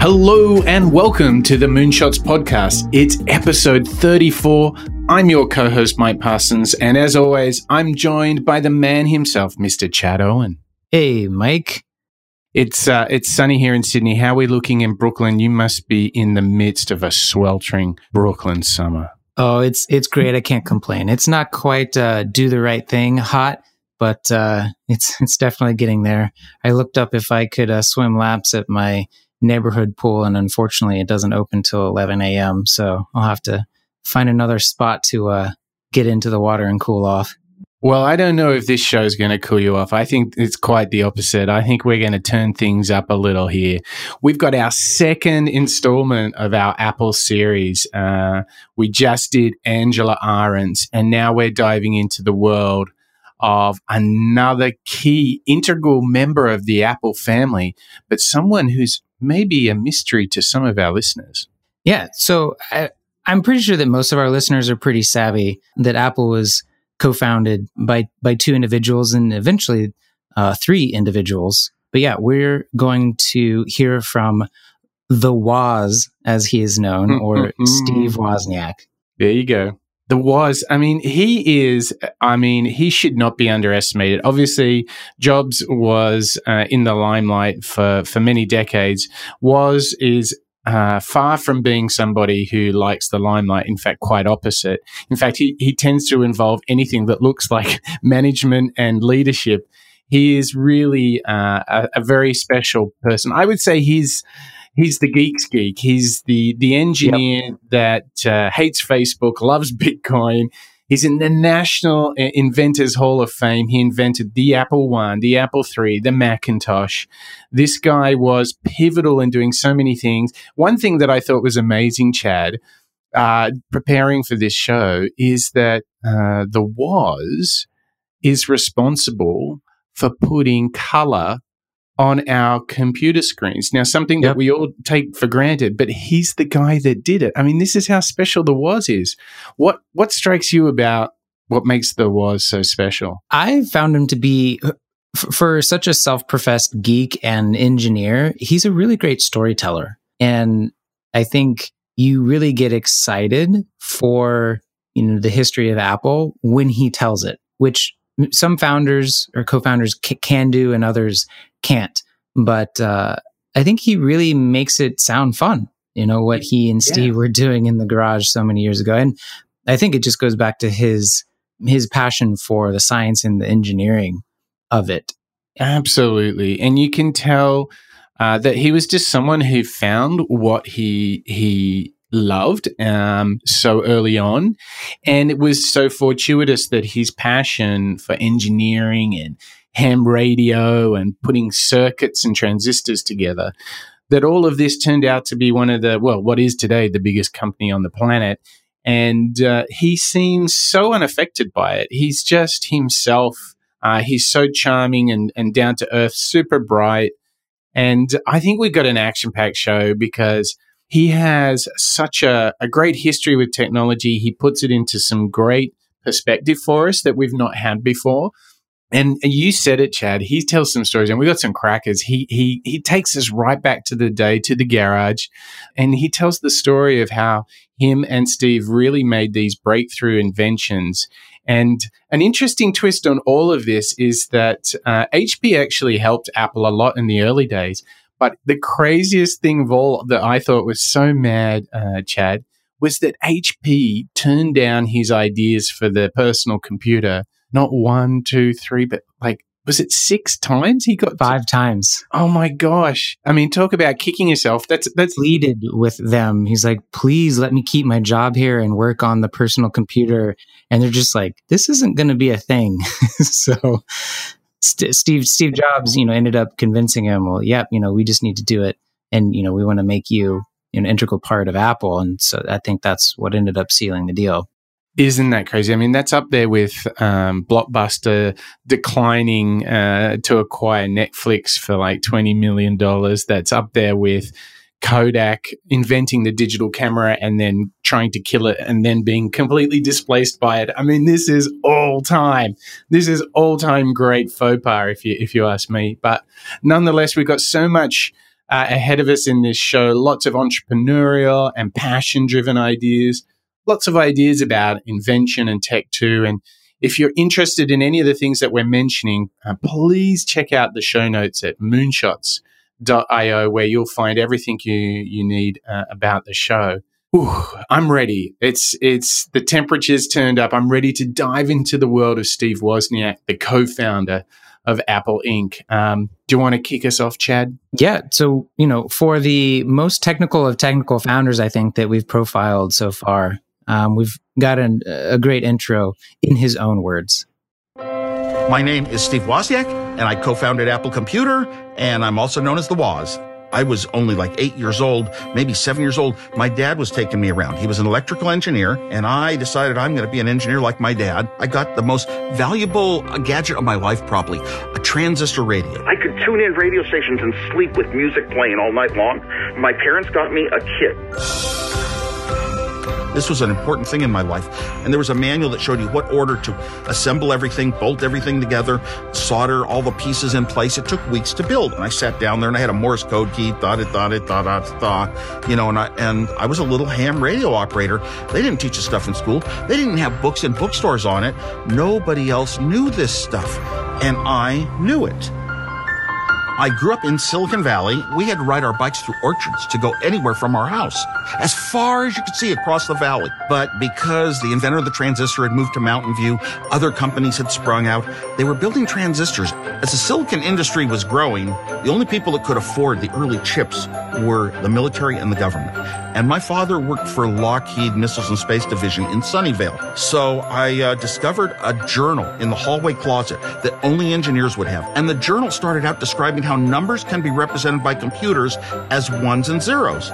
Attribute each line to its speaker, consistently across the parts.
Speaker 1: Hello and welcome to the Moonshots podcast. It's episode 34. I'm your co host, Mike Parsons, and as always, I'm joined by the man himself, Mr. Chad Owen.
Speaker 2: Hey, Mike.
Speaker 1: It's uh, it's sunny here in Sydney. How are we looking in Brooklyn? You must be in the midst of a sweltering Brooklyn summer.
Speaker 2: Oh, it's it's great. I can't complain. It's not quite uh, do the right thing hot, but uh, it's it's definitely getting there. I looked up if I could uh, swim laps at my neighborhood pool, and unfortunately, it doesn't open till 11 a.m. So I'll have to find another spot to uh, get into the water and cool off.
Speaker 1: Well, I don't know if this show is going to cool you off. I think it's quite the opposite. I think we're going to turn things up a little here. We've got our second installment of our Apple series. Uh, we just did Angela Ahrendts, and now we're diving into the world of another key integral member of the Apple family, but someone who's maybe a mystery to some of our listeners.
Speaker 2: Yeah. So I, I'm pretty sure that most of our listeners are pretty savvy that Apple was co-founded by by two individuals and eventually uh, three individuals. But yeah, we're going to hear from the Woz, as he is known, or Steve Wozniak.
Speaker 1: There you go. The Woz. I mean, he is. I mean, he should not be underestimated. Obviously, Jobs was uh, in the limelight for for many decades. Woz is uh, far from being somebody who likes the limelight. In fact, quite opposite. In fact, he he tends to involve anything that looks like management and leadership. He is really uh, a, a very special person. I would say he's he's the geek's geek. He's the the engineer yep. that uh, hates Facebook, loves Bitcoin. He's in the National Inventors Hall of Fame. He invented the Apple One, the Apple Three, the Macintosh. This guy Woz pivotal in doing so many things. One thing that I thought was amazing, Chad, uh, preparing for this show, is that uh, the was is responsible for putting color on our computer screens. Now, something yep. that we all take for granted, but he's the guy that did it. I mean, this is how special the Woz is. What what strikes you about what makes the Woz so special?
Speaker 2: I found him to be for such a self-professed geek and engineer, he's a really great storyteller. And I think you really get excited for, you know, the history of Apple when he tells it, which some founders or co-founders c- can do and others can't. But uh, I think he really makes it sound fun. You know what he and Steve yeah. were doing in the garage so many years ago, and I think it just goes back to his his passion for the science and the engineering of it.
Speaker 1: Absolutely, and you can tell uh, that he was just someone who found what he he loved um, so early on. And it was so fortuitous that his passion for engineering and ham radio and putting circuits and transistors together, that all of this turned out to be one of the, well, what is today the biggest company on the planet. And uh, he seems so unaffected by it. He's just himself. Uh, he's so charming and, and down to earth, super bright. And I think we've got an action packed show because he has such a, a great history with technology. He puts it into some great perspective for us that we've not had before. And you said it, Chad. He tells some stories, and we got some crackers. He he he takes us right back to the day to the garage, and he tells the story of how him and Steve really made these breakthrough inventions. And an interesting twist on all of this is that uh, HP actually helped Apple a lot in the early days. But the craziest thing of all that I thought was so mad, uh, Chad, was that HP turned down his ideas for the personal computer not one, two, three, but like was it six times he got
Speaker 2: five to- times.
Speaker 1: Oh my gosh. I mean talk about kicking yourself. That's that's
Speaker 2: pleaded with them. He's like please let me keep my job here and work on the personal computer. And they're just like this isn't going to be a thing. So St- steve steve jobs you know ended up convincing him well yep you know we just need to do it. And you know we want to make you an integral part of apple. And so i think that's what ended up sealing the deal
Speaker 1: isn't that crazy? I mean, that's up there with um, Blockbuster declining uh, to acquire Netflix for like $20 million. That's up there with Kodak inventing the digital camera and then trying to kill it and then being completely displaced by it. I mean, this is all time. This is all time great faux pas, if you if you ask me. But nonetheless, we've got so much uh, ahead of us in this show. Lots of entrepreneurial and passion driven ideas. Lots of ideas about invention and tech too. And if you're interested in any of the things that we're mentioning, uh, please check out the show notes at moonshots io where you'll find everything you you need uh, about the show. Ooh, I'm ready. It's it's the temperature's turned up. I'm ready to dive into the world of Steve Wozniak, the co-founder of Apple Inc. Um, do you want to kick us off, Chad?
Speaker 2: Yeah. So you know, for the most technical of technical founders, I think that we've profiled so far, um, we've got an, a great intro in his own words.
Speaker 3: My name is Steve Wozniak, and I co-founded Apple Computer, and I'm also known as the Woz. I was only like eight years old, maybe seven years old. My dad was taking me around. He was an electrical engineer, and I decided I'm going to be an engineer like my dad. I got the most valuable gadget of my life, probably a transistor radio.
Speaker 4: I could tune in radio stations and sleep with music playing all night long. My parents got me a kit.
Speaker 3: This was an important thing in my life. And there was a manual that showed you what order to assemble everything, bolt everything together, solder all the pieces in place. It took weeks to build. And I sat down there and I had a Morse code key, dot it, dot it, dot, dot, dot, you know, and I, and I was a little ham radio operator. They didn't teach us stuff in school. They didn't have books in bookstores on it. Nobody else knew this stuff. And I knew it. I grew up in Silicon Valley. We had to ride our bikes through orchards to go anywhere from our house, as far as you could see across the valley. But because the inventor of the transistor had moved to Mountain View, other companies had sprung out. They were building transistors. As the silicon industry was growing, the only people that could afford the early chips were the military and the government. And my father worked for Lockheed Missiles and Space Division in Sunnyvale. So I uh, discovered a journal in the hallway closet that only engineers would have. And the journal started out describing how numbers can be represented by computers as ones and zeros.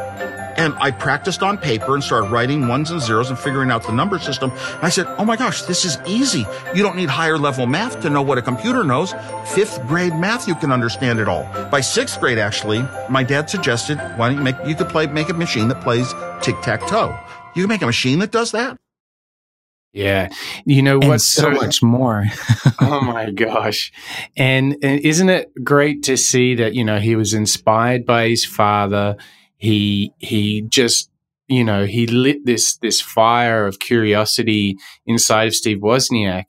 Speaker 3: And I practiced on paper and started writing ones and zeros and figuring out the number system. And I said, Oh my gosh, this is easy. You don't need higher level math to know what a computer knows. Fifth grade math, you can understand it all. By sixth grade, actually, my dad suggested, why don't you make, you could play, make a machine that plays tic tac toe. You can make a machine that does that.
Speaker 1: Yeah. You know what's
Speaker 2: so, so much more.
Speaker 1: oh my gosh. And, and isn't it great to see that, you know, he was inspired by his father. He, he just, you know, he lit this, this fire of curiosity inside of Steve Wozniak.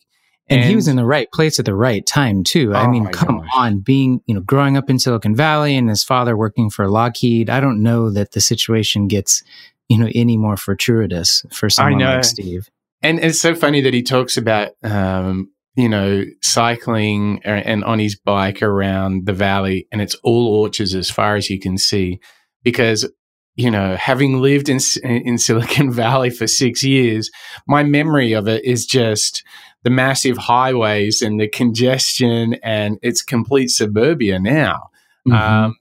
Speaker 2: And, and, he was in the right place at the right time too. Oh I mean, come gosh. on, being, you know, growing up in Silicon Valley and his father working for Lockheed, I don't know that the situation gets, you know, any more fortuitous for someone like Steve.
Speaker 1: And it's so funny that he talks about, um, you know, cycling and on his bike around the valley, and it's all orchards as far as you can see. Because, you know, having lived in in Silicon Valley for six years, my memory of it is just the massive highways and the congestion, and it's complete suburbia now. Mm-hmm. Um,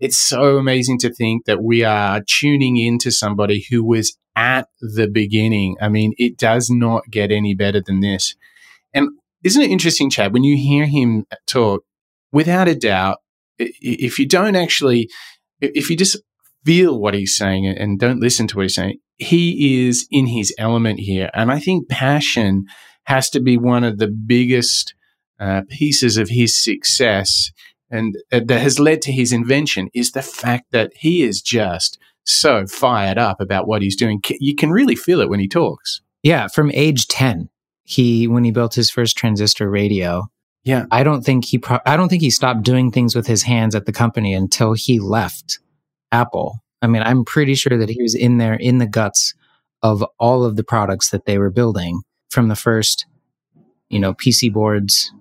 Speaker 1: it's so amazing to think that we are tuning into somebody who was at the beginning. I mean, it does not get any better than this. And isn't it interesting, Chad, when you hear him talk, without a doubt, if you don't actually, if you just feel what he's saying and don't listen to what he's saying, he is in his element here. And I think passion has to be one of the biggest uh, pieces of his success and uh, that has led to his invention is the fact that he is just so fired up about what he's doing. You can really feel it when he talks.
Speaker 2: Yeah, from age 10, he when he built his first transistor radio.
Speaker 1: Yeah.
Speaker 2: I don't think he pro- I don't think he stopped doing things with his hands at the company until he left Apple. I mean, I'm pretty sure that he was in there in the guts of all of the products that they were building from the first, you know, PC boards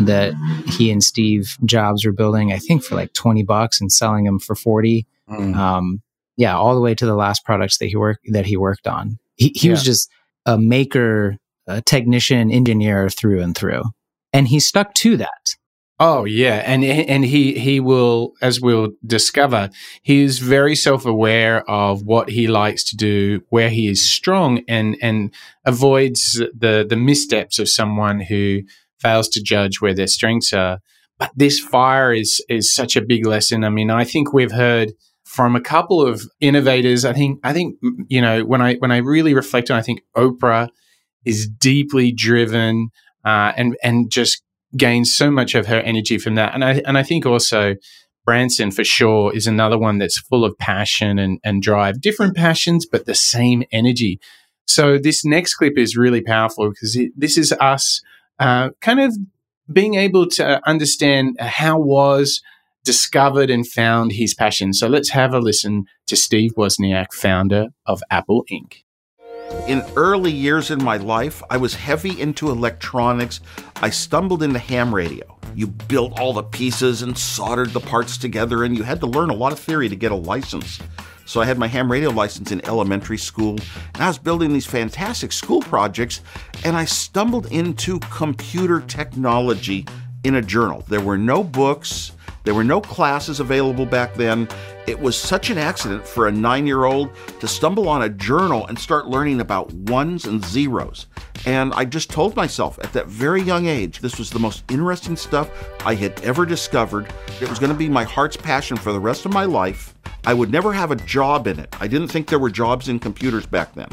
Speaker 2: that he and Steve Jobs were building, I think for like 20 bucks and selling them for 40. Mm. Um, yeah, all the way to the last products that he worked that he worked on. He, he yeah. was just a maker, a technician, engineer through and through, and he stuck to that.
Speaker 1: Oh yeah, and and he he will, as we'll discover, he's very self aware of what he likes to do, where he is strong, and and avoids the the missteps of someone who fails to judge where their strengths are. But this fire is is such a big lesson. I mean, I think we've heard from a couple of innovators. I think I think you know when I when I really reflect on, I think Oprah is deeply driven uh, and and just gains so much of her energy from that. And I and I think also Branson for sure is another one that's full of passion and, and drive, different passions, but the same energy. So this next clip is really powerful because it, this is us uh, kind of being able to understand how was discovered and found his passion. So let's have a listen to Steve Wozniak, founder of Apple Inc.
Speaker 3: In early years in my life, I was heavy into electronics. I stumbled into ham radio. You built all the pieces and soldered the parts together, and you had to learn a lot of theory to get a license. So I had my ham radio license in elementary school, and I was building these fantastic school projects, and I stumbled into computer technology in a journal. There were no books, there were no classes available back then. It was such an accident for a nine year old to stumble on a journal and start learning about ones and zeros. And I just told myself at that very young age, this was the most interesting stuff I had ever discovered. It was going to be my heart's passion for the rest of my life. I would never have a job in it. I didn't think there were jobs in computers back then.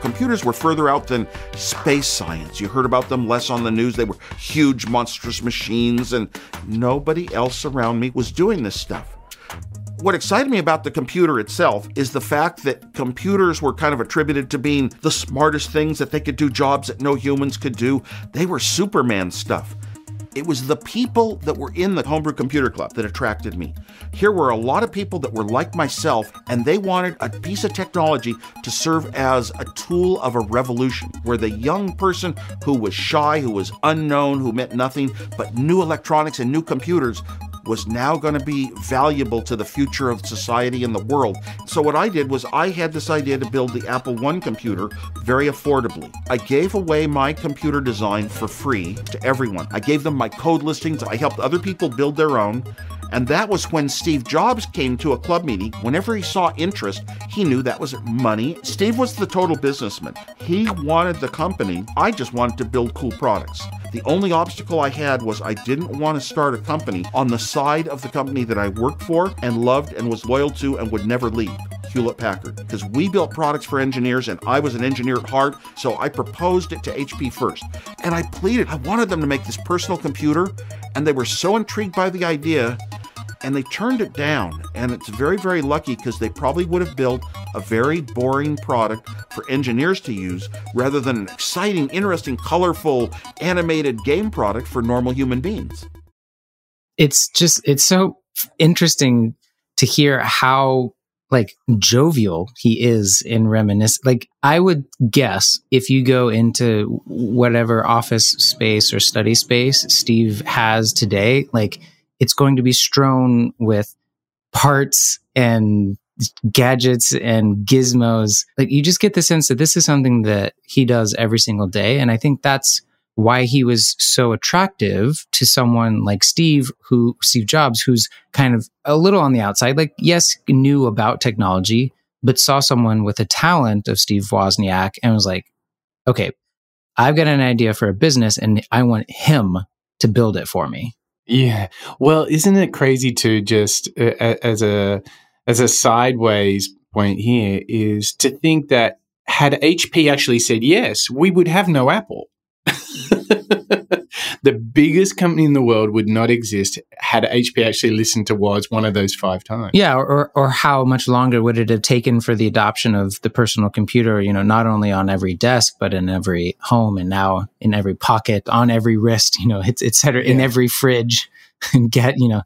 Speaker 3: Computers were further out than space science. You heard about them less on the news. They were huge, monstrous machines, and nobody else around me was doing this stuff. What excited me about the computer itself is the fact that computers were kind of attributed to being the smartest things, that they could do jobs that no humans could do. They were Superman stuff. It was the people that were in the Homebrew Computer Club that attracted me. Here were a lot of people that were like myself, and they wanted a piece of technology to serve as a tool of a revolution, where the young person who was shy, who was unknown, who meant nothing, but knew electronics and knew computers was now going to be valuable to the future of society and the world. So, what I did was I had this idea to build the Apple One computer very affordably. I gave away my computer design for free to everyone. I gave them my code listings, I helped other people build their own. And that was when Steve Jobs came to a club meeting. Whenever he saw interest, he knew that was money. Steve was the total businessman. He wanted the company. I just wanted to build cool products. The only obstacle I had was I didn't want to start a company on the side of the company that I worked for and loved and was loyal to and would never leave. Hewlett Packard because we built products for engineers and I was an engineer at heart, so I proposed it to HP first. And I pleaded, I wanted them to make this personal computer, and they were so intrigued by the idea and they turned it down. And it's very, very lucky because they probably would have built a very boring product for engineers to use rather than an exciting, interesting, colorful, animated game product for normal human beings.
Speaker 2: It's just, it's so interesting to hear how like jovial he is in reminisce like i would guess if you go into whatever office space or study space steve has today like it's going to be strewn with parts and gadgets and gizmos. Like you just get the sense that this is something that he does every single day. And I think that's why he was so attractive to someone like Steve, who Steve Jobs, who's kind of a little on the outside, like, yes, knew about technology, but saw someone with a talent of Steve Wozniak and was like, okay, I've got an idea for a business and I want him to build it for me.
Speaker 1: Yeah. Well, isn't it crazy to just uh, as a as a sideways point here is to think that had HP actually said yes, we would have no Apple. the biggest company in the world would not exist had HP actually listened to Woz one of those five times.
Speaker 2: Yeah, or or how much longer would it have taken for the adoption of the personal computer? You know, not only on every desk but in every home, and now in every pocket, on every wrist. You know, it's it's yeah. in every fridge. And get you know,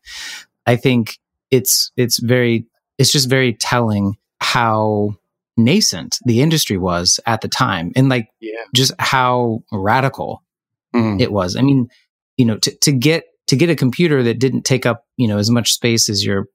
Speaker 2: I think it's it's very it's just very telling how nascent the industry was at the time and like yeah. just how radical mm. it was. I mean, you know, to, to get to get a computer that didn't take up you know as much space as your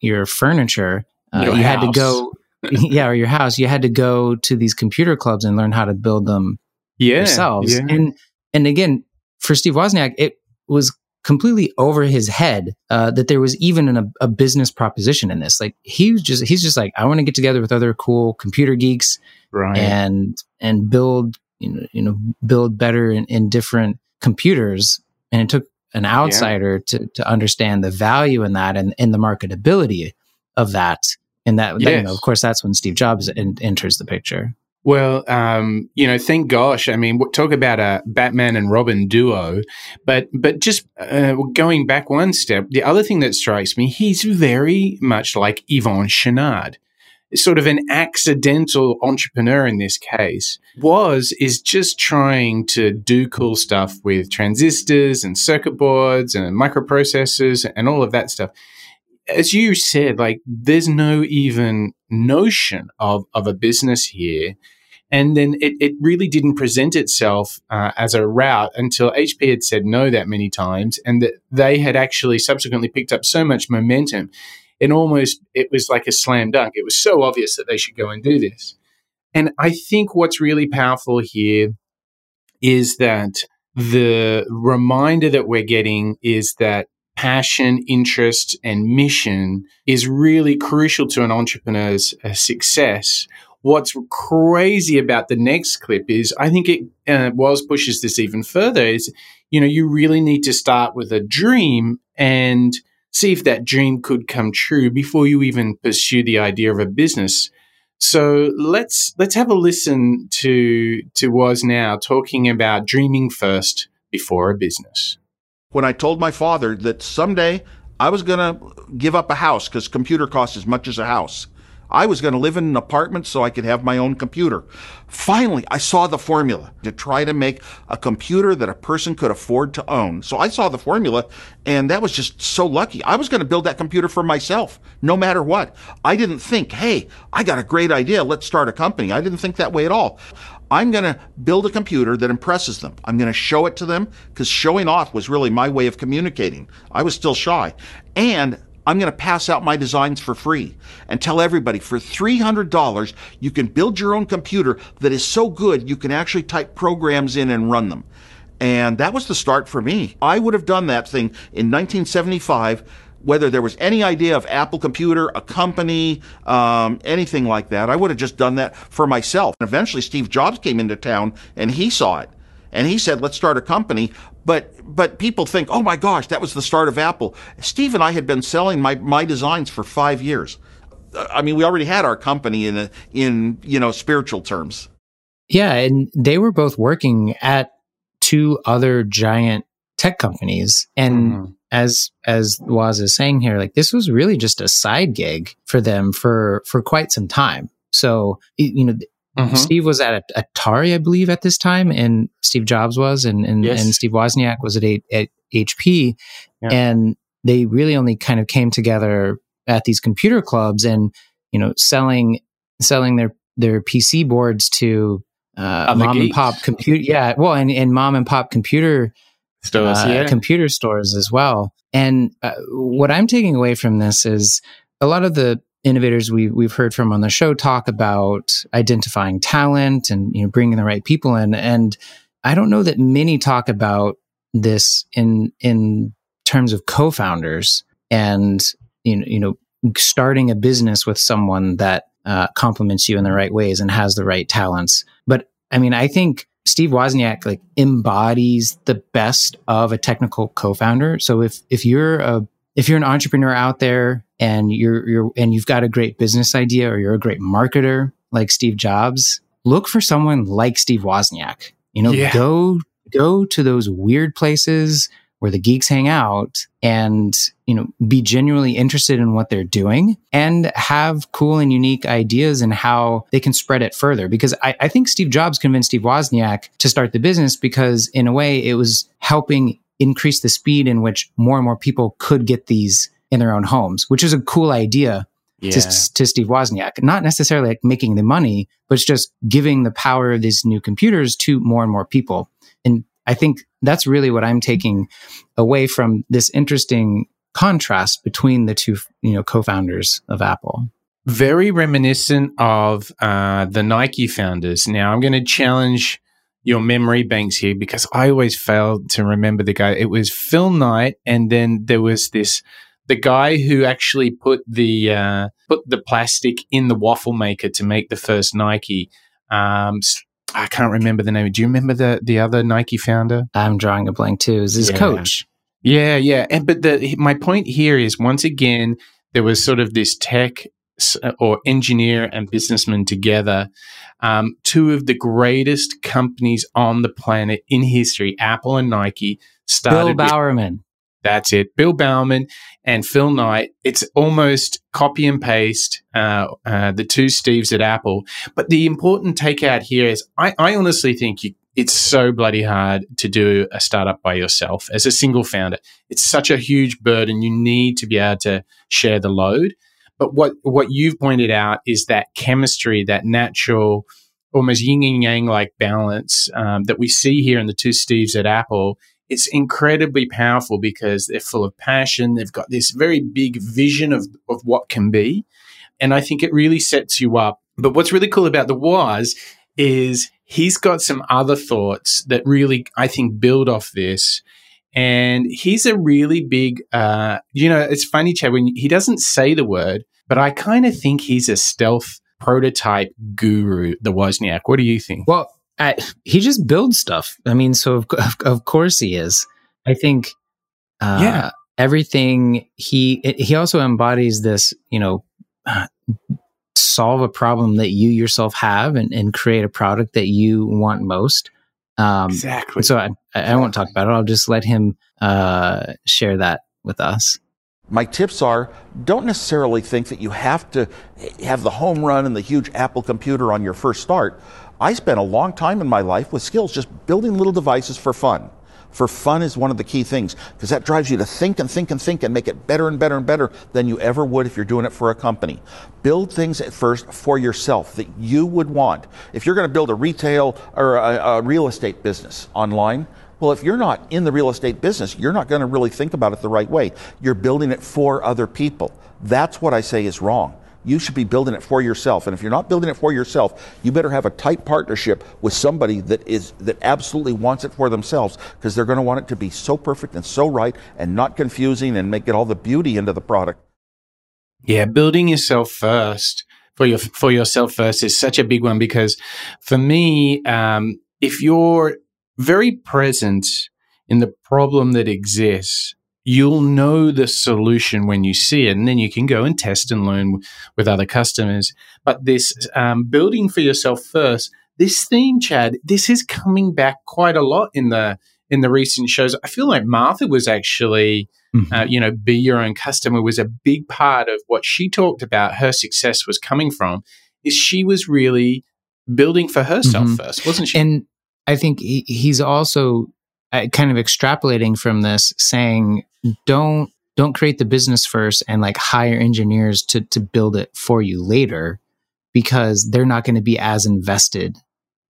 Speaker 2: your furniture, uh, your you house. had to go, yeah, or your house. You had to go to these computer clubs and learn how to build them yeah, yourselves. Yeah. And and again, for Steve Wozniak, it was completely over his head uh, that there was even an, a, business proposition in this. Like he was just he's just like I want to get together with other cool computer geeks right. and and build you know, you know build better in, in different computers. And it took an outsider yeah. to to understand the value in that and in the marketability of that. And that,
Speaker 1: Yes.
Speaker 2: you know, of course, that's when Steve Jobs en- enters the picture.
Speaker 1: Well, um, you know, thank gosh. I mean, talk about a Batman and Robin duo, but but just uh, going back one step, the other thing that strikes me, he's very much like Yvon Chouinard, sort of an accidental entrepreneur in this case. Woz is just trying to do cool stuff with transistors and circuit boards and microprocessors and all of that stuff as you said, like there's no even notion of of a business here. And then it, it really didn't present itself uh, as a route until HP had said no that many times, and that they had actually subsequently picked up so much momentum. And almost it was like a slam dunk. It was so obvious that they should go and do this. And I think what's really powerful here is that the reminder that we're getting is that passion, interest, and mission is really crucial to an entrepreneur's uh, success. What's crazy about the next clip is I think it uh, Woz pushes this even further. Is you know you really need to start with a dream and see if that dream could come true before you even pursue the idea of a business. So let's let's have a listen to to Woz now talking about dreaming first before a business.
Speaker 3: When I told my father that someday I was going to give up a house because computer costs as much as a house. I was going to live in an apartment so I could have my own computer. Finally, I saw the formula to try to make a computer that a person could afford to own. So I saw the formula and that was just so lucky. I was going to build that computer for myself, no matter what. I didn't think, hey, I got a great idea. Let's start a company. I didn't think that way at all. I'm going to build a computer that impresses them. I'm going to show it to them because showing off was really my way of communicating. I was still shy. And I'm going to pass out my designs for free and tell everybody for $300 you can build your own computer that is so good you can actually type programs in and run them. And that was the start for me. I would have done that thing in 1975 whether there was any idea of Apple Computer, a company, um, anything like that. I would have just done that for myself. And eventually, Steve Jobs came into town and he saw it. And he said, let's start a company. But, but people think, oh my gosh, that was the start of Apple. Steve and I had been selling my, my designs for five years. I mean, we already had our company in a, in, you know, spiritual terms.
Speaker 2: Yeah. And they were both working at two other giant tech companies. And
Speaker 1: Mhm.
Speaker 2: As, as Woz is saying here, like this was really just a side gig for them for, for quite some time. So, you know,
Speaker 1: Mhm.
Speaker 2: Steve was at Atari, I believe, at this time, and Steve Jobs was, and and,
Speaker 1: Yes.
Speaker 2: and Steve Wozniak was at, a, at HP,
Speaker 1: Yeah.
Speaker 2: and they really only kind of came together at these computer clubs, and you know, selling selling their their PC boards to uh, mom and pop computer, yeah, well, and, and mom and pop computer
Speaker 1: Stores,
Speaker 2: uh,
Speaker 1: yeah.
Speaker 2: computer stores as well. And uh, what I'm taking away from this is a lot of the innovators we, we've heard from on the show talk about identifying talent and you know bringing the right people in. And I don't know that many talk about this in in terms of co-founders and you know, you know starting a business with someone that uh, complements you in the right ways and has the right talents. But I mean, I think Steve Wozniak like embodies the best of a technical co-founder. So if if you're a if you're an entrepreneur out there and you're you're and you've got a great business idea or you're a great marketer like Steve Jobs, look for someone like Steve Wozniak. You know,
Speaker 1: Yeah.
Speaker 2: go go to those weird places where the geeks hang out and you know be genuinely interested in what they're doing and have cool and unique ideas and how they can spread it further because I, I think steve jobs convinced steve wozniak to start the business because in a way it was helping increase the speed in which more and more people could get these in their own homes which is a cool idea
Speaker 1: yeah.
Speaker 2: to, to Steve Wozniak. Not necessarily like making the money, but it's just giving the power of these new computers to more and more people. I think that's really what I'm taking away from this interesting contrast between the two, you know, co-founders of Apple.
Speaker 1: very reminiscent of uh, the Nike founders. Now, I'm going to challenge your memory banks here because I always fail to remember the guy. It was Phil Knight, and then there was this the guy who actually put the uh, put the plastic in the waffle maker to make the first Nike. Um, I can't remember the name. Do you remember the the other Nike founder?
Speaker 2: I'm drawing a blank too. Is his
Speaker 1: Yeah.
Speaker 2: coach?
Speaker 1: Yeah, yeah. And but the my point here is once again there was sort of this tech or engineer and businessman together. Um, two of the greatest companies on the planet in history, Apple and Nike, started.
Speaker 2: Bill Bowerman. With,
Speaker 1: that's it. Bill Bowerman and Phil Knight. It's almost copy and paste uh, uh, the two Steves at Apple. But the important takeout here is I, I honestly think you, it's so bloody hard to do a startup by yourself as a single founder. It's such a huge burden. You need to be able to share the load. But what, what you've pointed out is that chemistry, that natural, almost yin and yang like balance um, that we see here in the two Steves at Apple. It's incredibly powerful because they're full of passion. They've got this very big vision of, of what can be. And I think it really sets you up. But what's really cool about the Woz is he's got some other thoughts that really, I think, build off this. And he's a really big, uh, you know, it's funny, Chad, when he doesn't say the word, but I kind of think he's a stealth prototype guru, the Wozniak. What do you think?
Speaker 2: Well, I, he just builds stuff. I mean, so of, of course he is. I think, uh, yeah, everything he he also embodies this, you know, uh, solve a problem that you yourself have and, and create a product that you want most.
Speaker 1: Um, exactly.
Speaker 2: So I, I won't talk about it. I'll just let him uh, share that with us.
Speaker 3: My tips are don't necessarily think that you have to have the home run and the huge Apple computer on your first start. I spent a long time in my life with skills just building little devices for fun for fun is one of the key things because that drives you to think and think and think and make it better and better and better than you ever would if you're doing it for a company. Build things at first for yourself that you would want. If you're going to build a retail or a, a real estate business online, well, if you're not in the real estate business, you're not going to really think about it the right way. You're building it for other people. That's what I say is wrong you should be building it for yourself. And if you're not building it for yourself, you better have a tight partnership with somebody that is that absolutely wants it for themselves because they're going to want it to be so perfect and so right and not confusing and make it all the beauty into the product.
Speaker 1: Yeah, building yourself first for your for yourself first is such a big one because for me, um, if you're very present in the problem that exists you'll know the solution when you see it, and then you can go and test and learn with other customers. But this um, building for yourself first, this theme, Chad, this is coming back quite a lot in the in the recent shows. I feel like Martha was actually, mm-hmm. uh, you know, be your own customer was a big part of what she talked about. Her success was coming from is she was really building for herself mm-hmm. first, wasn't she?
Speaker 2: And I think he, he's also Uh, kind of extrapolating from this, saying don't don't create the business first and like hire engineers to to build it for you later because they're not going to be as invested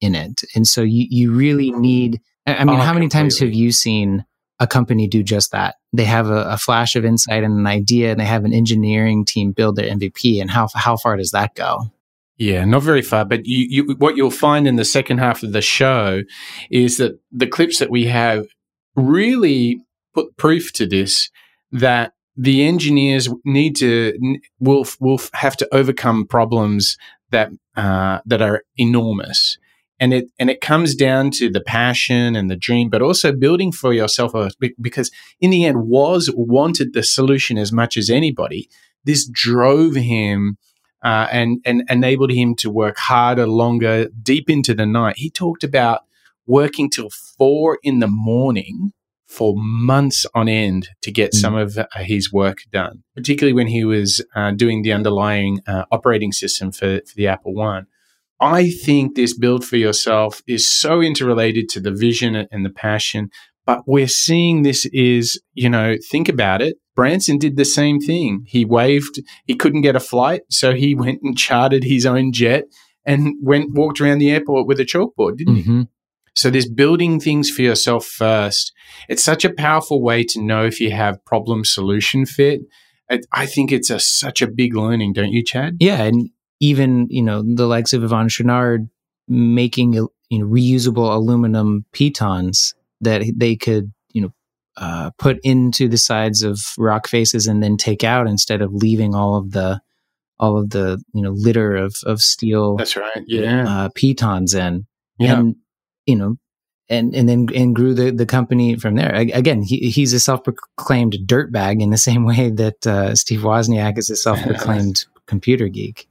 Speaker 2: in it. And so you you really need I mean, oh, how many completely. times have you seen a company do just that? They have a, a, flash of insight and an idea and they have an engineering team build their MVP and how how far does that go?
Speaker 1: Yeah, not very far. But you, you, what you'll find in the second half of the show is that the clips that we have really put proof to this that the engineers need to will will have to overcome problems that uh, that are enormous, and it and it comes down to the passion and the dream, but also building for yourself. Because in the end, Woz wanted the solution as much as anybody. This drove him. Uh, and and enabled him to work harder, longer, deep into the night. He talked about working till four in the morning for months on end to get mm. some of uh, his work done, particularly when he was uh, doing the underlying uh, operating system for, for the Apple One. I think this build for yourself is so interrelated to the vision and the passion. But we're seeing this is, you know, think about it. Branson did the same thing. He waved, he couldn't get a flight, so he went and chartered his own jet and went walked around the airport with a chalkboard, didn't mm-hmm. he? So this building things for yourself first. It's such a powerful way to know if you have problem solution fit. I think it's a, such a big learning, don't you, Chad?
Speaker 2: Yeah, and even you know the likes of Yvon Chouinard making you know reusable aluminum pitons that they could you know uh, put into the sides of rock faces and then take out instead of leaving all of the all of the you know litter of of steel.
Speaker 1: That's right. Yeah,
Speaker 2: uh, pitons in. Yeah. And you know, and and then and grew the the company from there. Again, he, he's a self proclaimed dirtbag in the same way that uh, Steve Wozniak is a self proclaimed computer geek.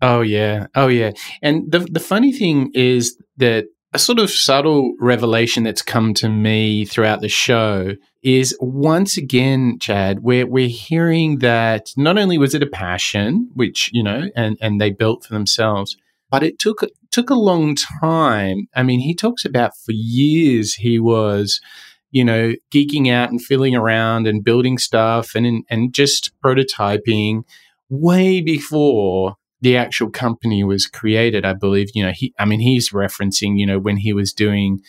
Speaker 1: Oh yeah, oh yeah. And the the funny thing is that a sort of subtle revelation that's come to me throughout the show is once again, Chad, we're we're hearing that not only was it a passion, which you know, and and they built for themselves, but it took took a long time. I mean, he talks about for years he was, you know, geeking out and feeling around and building stuff and and just prototyping way before the actual company was created. I believe, you know, he. I mean, he's referencing, you know, when he was doing.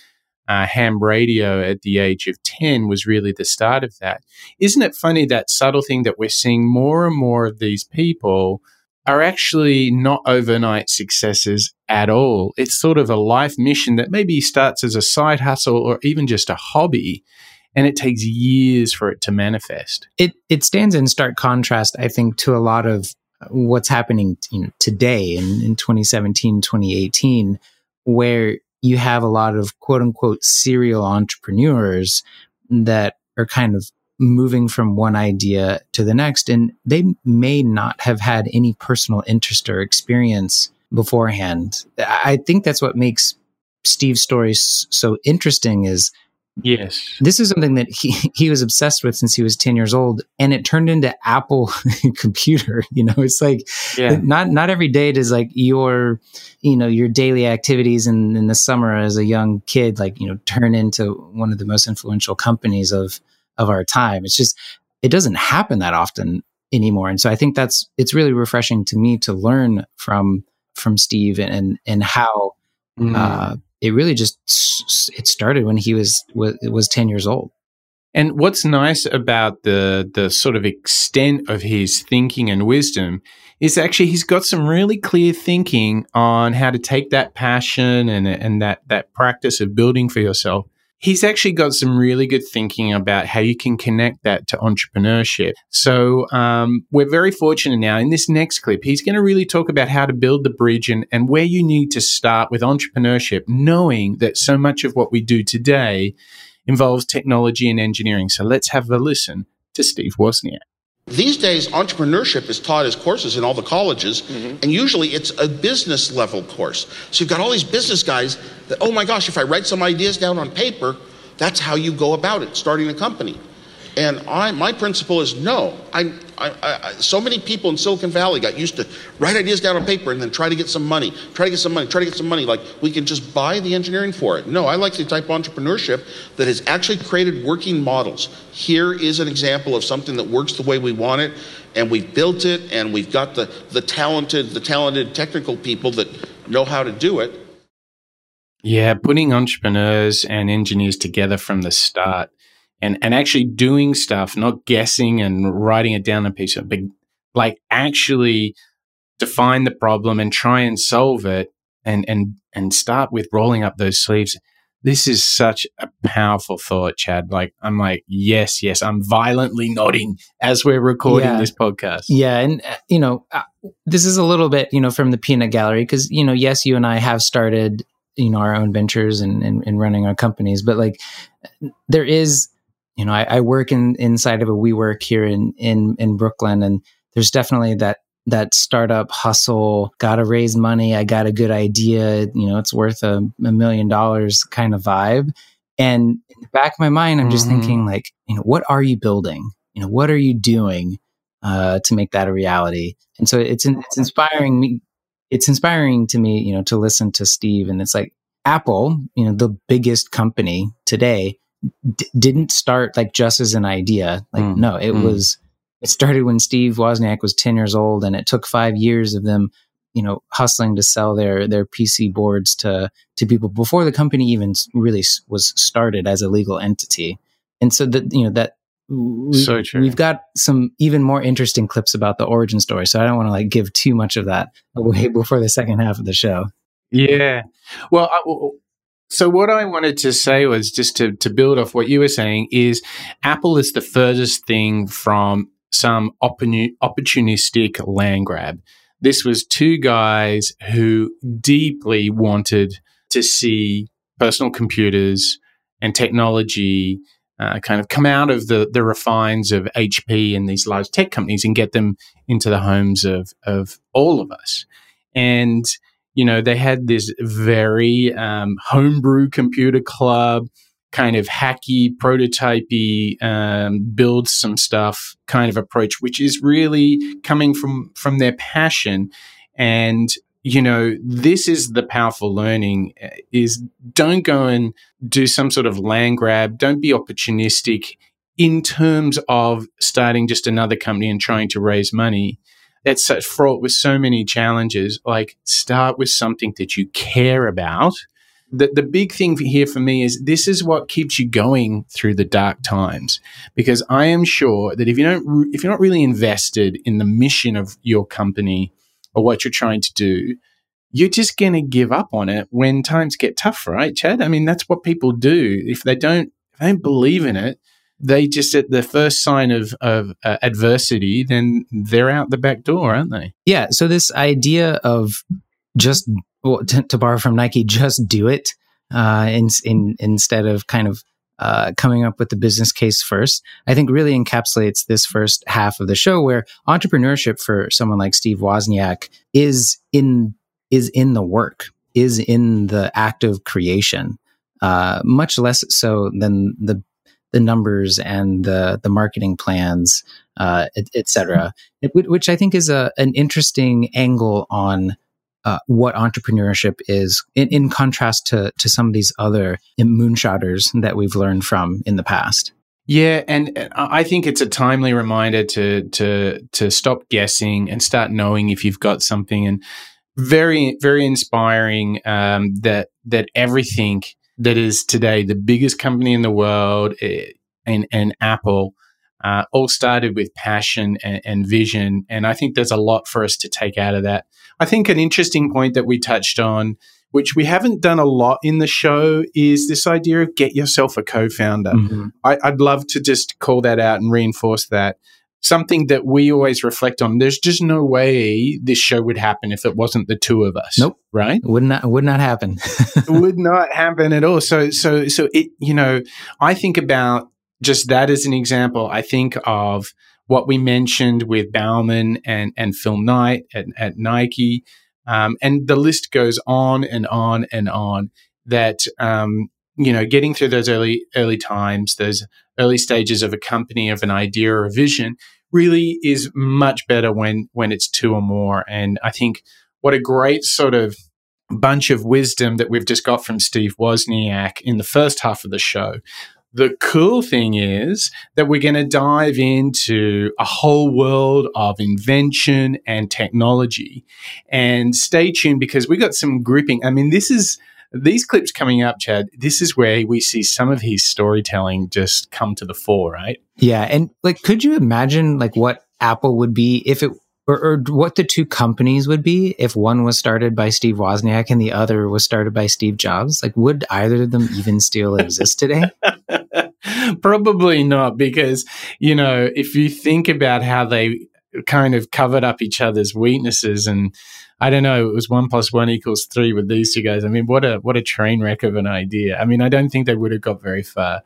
Speaker 1: Uh, ham radio at the age of 10 was really the start of that. Isn't it funny that subtle thing that we're seeing more and more of these people are actually not overnight successes at all. It's sort of a life mission that maybe starts as a side hustle or even just a hobby. And it takes years for it to manifest.
Speaker 2: It it stands in stark contrast, I think, to a lot of what's happening you know, today in, in 2017, 2018, where you have a lot of quote unquote serial entrepreneurs that are kind of moving from one idea to the next. And they may not have had any personal interest or experience beforehand. I think that's what makes Steve's story so interesting is
Speaker 1: Yes.
Speaker 2: This is something that he, he was obsessed with since he was 10 years old and it turned into Apple computer. You know, it's like yeah. not not every day does like your you know, your daily activities in, in the summer as a young kid, like, you know, turn into one of the most influential companies of of our time. It's just, it doesn't happen that often anymore. And so I think that's, it's really refreshing to me to learn from, from Steve and, and how, mm. uh, it really just, it started when he was, was, was 10 years old.
Speaker 1: And what's nice about the the sort of extent of his thinking and wisdom is actually he's got some really clear thinking on how to take that passion and and that that practice of building for yourself he's actually got some really good thinking about how you can connect that to entrepreneurship. So um, we're very fortunate now in this next clip, he's going to really talk about how to build the bridge and, and where you need to start with entrepreneurship, knowing that so much of what we do today involves technology and engineering. So let's have a listen to Steve Wozniak.
Speaker 3: These days, entrepreneurship is taught as courses in all the colleges, mm-hmm. and usually it's a business level course. So you've got all these business guys that, oh my gosh, if I write some ideas down on paper, that's how you go about it, starting a company. And I, my principle is no. I, I, I, so many people in Silicon Valley got used to write ideas down on paper and then try to get some money, try to get some money, try to get some money. Like we can just buy the engineering for it. No, I like the type of entrepreneurship that has actually created working models. Here is an example of something that works the way we want it, and we've built it, and we've got the, the talented, the talented technical people that know how to do it.
Speaker 1: Yeah, putting entrepreneurs and engineers together from the start and and actually doing stuff, not guessing and writing it down on a piece of, but like actually define the problem and try and solve it, and and and start with rolling up those sleeves. This is such a powerful thought, Chad. Like I'm like, yes, yes. I'm violently nodding as we're recording yeah. this podcast.
Speaker 2: Yeah, and uh, you know, uh, this is a little bit, you know, from the peanut gallery because you know, yes, you and I have started you know our own ventures and, and, and running our companies but like there is you know, I, I work in inside of a WeWork here in in in Brooklyn, and there's definitely that that startup hustle. Got to raise money. I got a good idea. You know, it's worth a, a million dollars kind of vibe. And in the back of my mind, I'm just mm-hmm. thinking like, you know, what are you building? You know, what are you doing uh, to make that a reality? And so it's it's inspiring me. It's inspiring to me, you know, to listen to Steve, and it's like Apple, you know, the biggest company today d- didn't start like just as an idea. Like, mm. no, it mm. was, it started when Steve Wozniak was 10 years old and it took five years of them, you know, hustling to sell their, their PC boards to, to people before the company even really was started as a legal entity. And so that, you know, that, we, so true. We've got some even more interesting clips about the origin story. So I don't want to like give too much of that away before the second half of the show.
Speaker 1: Yeah. Well, I, so what I wanted to say was just to, to build off what you were saying is Apple is the furthest thing from some opportunistic land grab. This was two guys who deeply wanted to see personal computers and technology uh, kind of come out of the the refines of HP and these large tech companies and get them into the homes of of all of us. And you know, they had this very um, homebrew computer club kind of hacky, prototypey, um, build some stuff kind of approach, which is really coming from from their passion. And you know, this is the powerful learning: uh, is don't go and do some sort of land grab. Don't be opportunistic in terms of starting just another company and trying to raise money. That's such fraught with so many challenges. Like, start with something that you care about the, the big thing here for me is this is what keeps you going through the dark times because I am sure that if you don't if you're not really invested in the mission of your company or what you're trying to do, you're just going to give up on it when times get tough, right, Chad? I mean, that's what people do. If they don't if they don't believe in it, they just at the first sign of of uh, adversity, then they're out the back door, aren't they?
Speaker 2: Yeah. So this idea of just well, to, borrow from Nike, just do it uh, in, in, instead of kind of uh, coming up with the business case first. I think really encapsulates this first half of the show where entrepreneurship for someone like Steve Wozniak is in is in the work, is in the act of creation, uh, much less so than the the numbers and the the marketing plans, uh, et, et which I think is a an interesting angle on uh, what entrepreneurship is in, in contrast to, to some of these other moonshotters that we've learned from in the past.
Speaker 1: Yeah, and I think it's a timely reminder to to to stop guessing and start knowing if you've got something. And very very inspiring um, that that everything that is today the biggest company in the world eh, and and Apple uh, all started with passion and, and, vision. And I think there's a lot for us to take out of that. I think an interesting point that we touched on, which we haven't done a lot in the show, is this idea of get yourself a co founder. Mm-hmm. I'd love to just call that out and reinforce that. Something that we always reflect on. There's just no way this show would happen if it wasn't the two of us.
Speaker 2: Nope.
Speaker 1: Right?
Speaker 2: Would not would not happen.
Speaker 1: would not happen at all. So so so it you know, I think about just that as an example, I think of what we mentioned with Bowerman and, and Phil Knight at, at Nike. Um, and the list goes on and on and on that, um, you know, getting through those early, early times, those early stages of a company, of an idea or a vision really is much better when, when it's two or more. And I think what a great sort of bunch of wisdom that we've just got from Steve Wozniak in the first half of the show the cool thing is that we're going to dive into a whole world of invention and technology. And stay tuned because we got some gripping. I mean, this is these clips coming up, Chad. This is where we see some of his storytelling just come to the fore, right?
Speaker 2: Yeah. And like, could you imagine like what Apple would be if it or, or, what the two companies would be if one was started by Steve Wozniak and the other was started by Steve Jobs? Like, would either of them even still exist today?
Speaker 1: Probably not, because, you know, if you think about how they kind of covered up each other's weaknesses and I don't know, it was one plus one equals three with these two guys. I mean, what a what a train wreck of an idea. I mean, I don't think they would have got very far.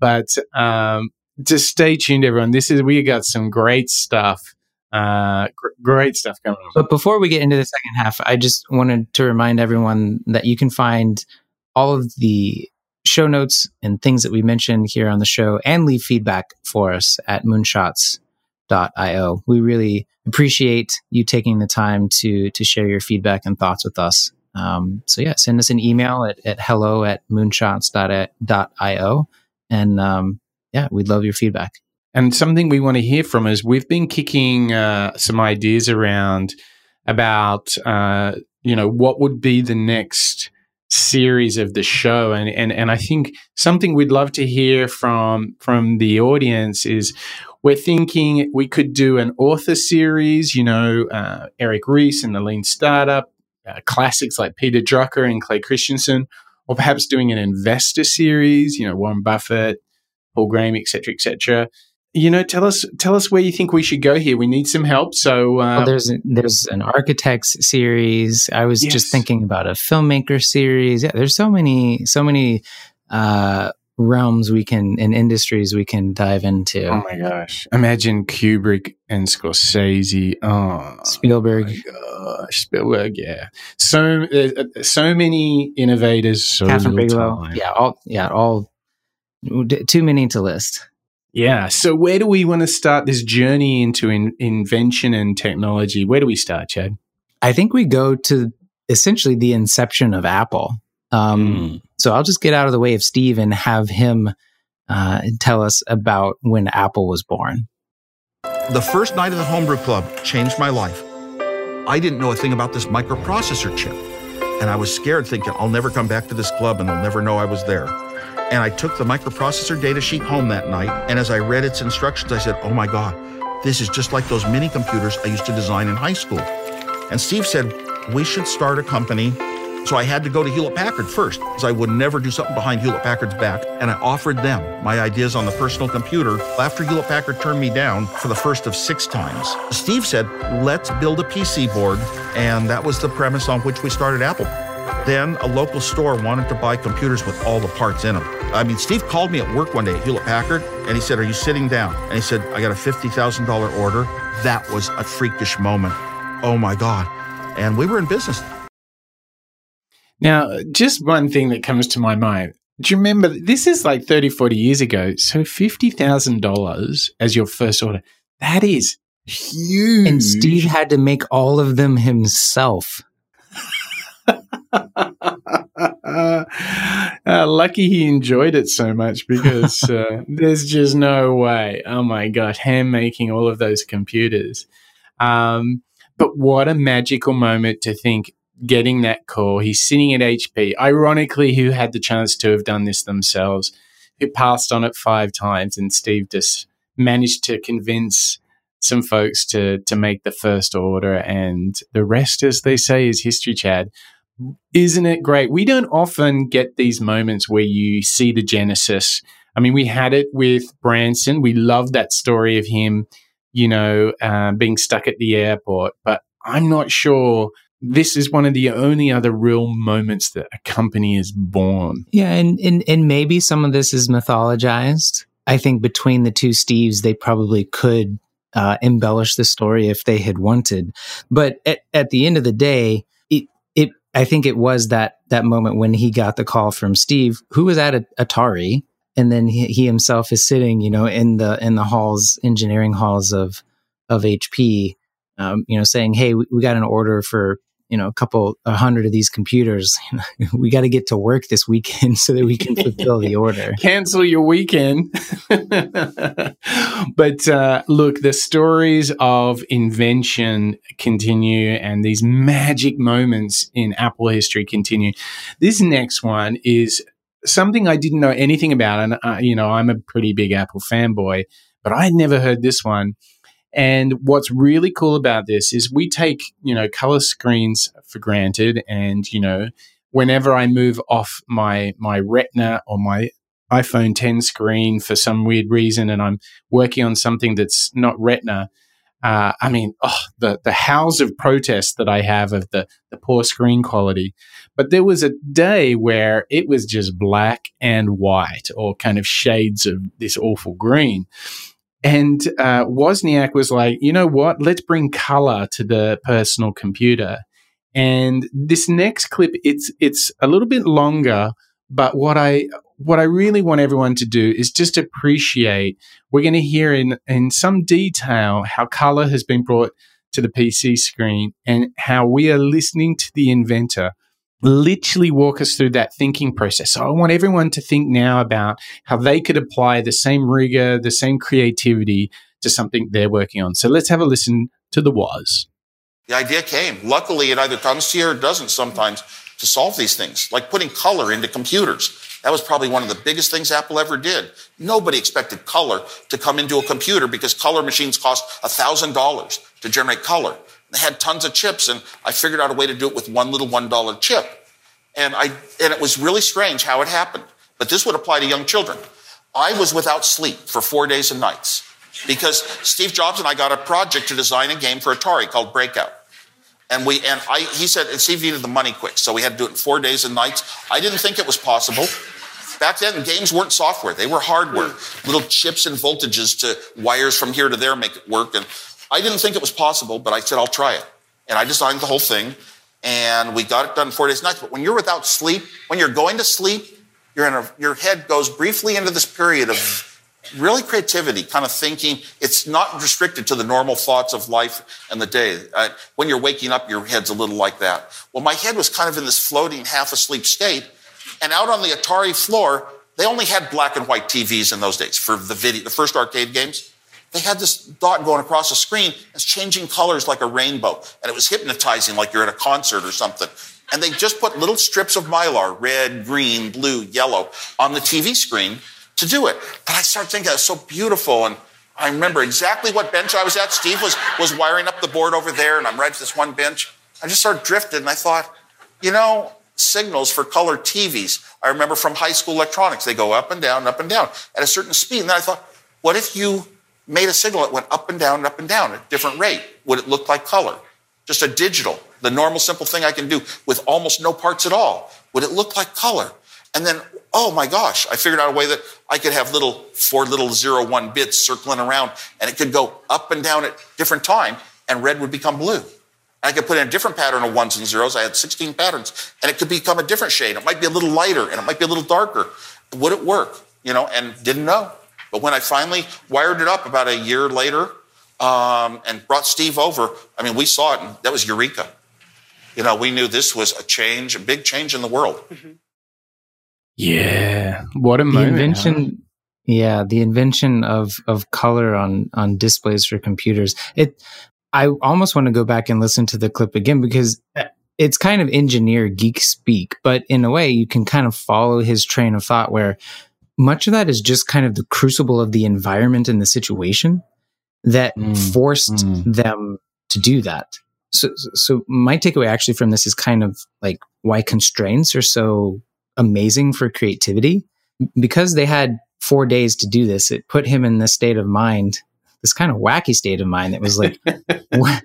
Speaker 1: But um, just stay tuned, everyone. This is we got some great stuff uh, gr- great stuff coming up.
Speaker 2: But before we get into the second half, I just wanted to remind everyone that you can find all of the show notes and things that we mentioned here on the show and leave feedback for us at moonshots.io. We really appreciate you taking the time to to share your feedback and thoughts with us. Um, so yeah, send us an email at, at hello at moonshots.io. And um, yeah, we'd love your feedback.
Speaker 1: And something we want to hear from is we've been kicking uh, some ideas around about, uh, you know, what would be the next series of the show. And, and, and I think something we'd love to hear from, from the audience is we're thinking we could do an author series, you know, uh, Eric Ries and the Lean Startup, uh, classics like Peter Drucker and Clay Christensen, or perhaps doing an investor series, you know, Warren Buffett, Paul Graham, etc., etc you know, tell us tell us where you think we should go here. We need some help. So
Speaker 2: uh, well, there's there's an architects series. I was yes. just thinking about a filmmaker series. Yeah, there's so many so many uh, realms we can and industries we can dive into.
Speaker 1: Oh my gosh! Imagine Kubrick and Scorsese. Oh,
Speaker 2: Spielberg.
Speaker 1: Oh gosh, Spielberg. Yeah. So uh, so many innovators. So
Speaker 2: Kathryn Bigelow. Yeah. All yeah. All too many to list.
Speaker 1: Yeah. So where do we want to start this journey into in, invention and technology? Where do we start, Chad?
Speaker 2: I think we go to essentially the inception of Apple. Um, mm. So I'll just get out of the way of Steve and have him uh, tell us about when Apple was born.
Speaker 3: The first night of the Homebrew Club changed my life. I didn't know a thing about this microprocessor chip, and I was scared, thinking I'll never come back to this club and they'll never know I was there. And I took the microprocessor data sheet home that night, and as I read its instructions, I said, Oh my God, this is just like those mini computers I used to design in high school. And Steve said, We should start a company. So I had to go to Hewlett Packard first, because I would never do something behind Hewlett Packard's back. And I offered them my ideas on the personal computer after Hewlett Packard turned me down for the first of six times. Steve said, Let's build a PC board. And that was the premise on which we started Apple. Then a local store wanted to buy computers with all the parts in them. I mean, Steve called me at work one day at Hewlett Packard and he said, Are you sitting down? And he said, I got a $50,000 order. That was a freakish moment. Oh my God. And we were in business.
Speaker 1: Now, just one thing that comes to my mind. Do you remember this is like 30, 40 years ago? So $50,000 as your first order. That is huge.
Speaker 2: And Steve had to make all of them himself.
Speaker 1: uh, lucky he enjoyed it so much because uh, there's just no way. Oh my gosh, hand making all of those computers. Um, but what a magical moment to think getting that call. He's sitting at HP, ironically, who had the chance to have done this themselves, who passed on it five times, and Steve just managed to convince some folks to to make the first order, and the rest, as they say, is history. Chad, isn't it great? We don't often get these moments where you see the genesis. I mean, we had it with Branson. We loved that story of him, you know, uh, being stuck at the airport. But I'm not sure this is one of the only other real moments that a company is born.
Speaker 2: Yeah, and and, and maybe some of this is mythologized. I think between the two Steves, they probably could uh, embellish the story if they had wanted. But at, at the end of the day, it it I think it was that that moment when he got the call from Steve, who was at Atari, and then he, he himself is sitting, you know, in the in the halls, engineering halls of of HP, um, you know, saying, "Hey, we, we got an order for you know a couple a hundred of these computers we got to get to work this weekend so that we can fulfill the order.
Speaker 1: Cancel your weekend. But uh, look the stories of invention continue and these magic moments in apple history continue. This next one is something i didn't know anything about and uh, you know i'm a pretty big apple fanboy but i'd never heard this one and what's really cool about this is we take, you know, color screens for granted. And, you know, whenever I move off my, my retina or my iPhone 10 screen for some weird reason and I'm working on something that's not retina, uh, I mean, oh, the, the howls of protest that I have of the, the poor screen quality. But there was a day where it was just black and white or kind of shades of this awful green. And uh, Wozniak was like, you know what? Let's bring color to the personal computer. And this next clip, it's it's a little bit longer, but what I what I really want everyone to do is just appreciate. We're going to hear in in some detail how color has been brought to the PC screen and how we are listening to the inventor literally walk us through that thinking process. So I want everyone to think now about how they could apply the same rigor, the same creativity to something they're working on. So let's have a listen to the Woz.
Speaker 3: The idea came. Luckily, it either comes to you or doesn't sometimes to solve these things, like putting color into computers. That was probably one of the biggest things Apple ever did. Nobody expected color to come into a computer because color machines cost $1,000 to generate color. They had tons of chips, and I figured out a way to do it with one little $1 chip. And I, and it was really strange how it happened. But this would apply to young children. I was without sleep for four days and nights. because Steve Jobs and I got a project to design a game for Atari called Breakout. And we and I he said and Steve needed the money quick, so we had to do it in four days and nights. I didn't think it was possible. Back then, games weren't software; they were hardware, little chips and voltages to wires from here to there make it work. And I didn't think it was possible, but I said I'll try it. And I designed the whole thing, and we got it done four days nights. But when you're without sleep, when you're going to sleep, a, your head goes briefly into this period of really creativity, kind of thinking. It's not restricted to the normal thoughts of life and the day. Uh, when you're waking up, your head's a little like that. Well, my head was kind of in this floating, half asleep state. And out on the Atari floor, they only had black and white TVs in those days for the video, the first arcade games. They had this dot going across the screen. It's changing colors like a rainbow. And it was hypnotizing like you're at a concert or something. And they just put little strips of mylar, red, green, blue, yellow, on the TV screen to do it. But I started thinking, it's so beautiful. And I remember exactly what bench I was at. Steve was, was wiring up the board over there, and I'm right at this one bench. I just sort of drifted, and I thought, you know, signals for color TVs. I remember from high school electronics, they go up and down, up and down at a certain speed. And then I thought, what if you made a signal that went up and down and up and down at different rate? Would it look like color? Just a digital, the normal simple thing I can do with almost no parts at all. Would it look like color? And then, oh my gosh, I figured out a way that I could have little four little zero one bits circling around and it could go up and down at different time and red would become blue. I could put in a different pattern of ones and zeros. I had 16 patterns and it could become a different shade. It might be a little lighter and it might be a little darker. Would it work? You know, and didn't know. But when I finally wired it up about a year later um, and brought Steve over, I mean, we saw it and that was eureka. You know, we knew this was a change, a big change in the world. Mm-hmm.
Speaker 1: Yeah, what a
Speaker 2: the
Speaker 1: moment!
Speaker 2: invention.
Speaker 1: huh?
Speaker 2: Yeah, the invention of of color on on displays for computers. It. I almost want to go back and listen to the clip again because it's kind of engineer geek speak, but in a way you can kind of follow his train of thought where much of that is just kind of the crucible of the environment and the situation that
Speaker 1: Mm,
Speaker 2: forced
Speaker 1: mm.
Speaker 2: them to do that. So, so my takeaway actually from this is kind of like why constraints are so amazing for creativity because they had four days to do this. It put him in this state of mind, this kind of wacky state of mind that was like, what,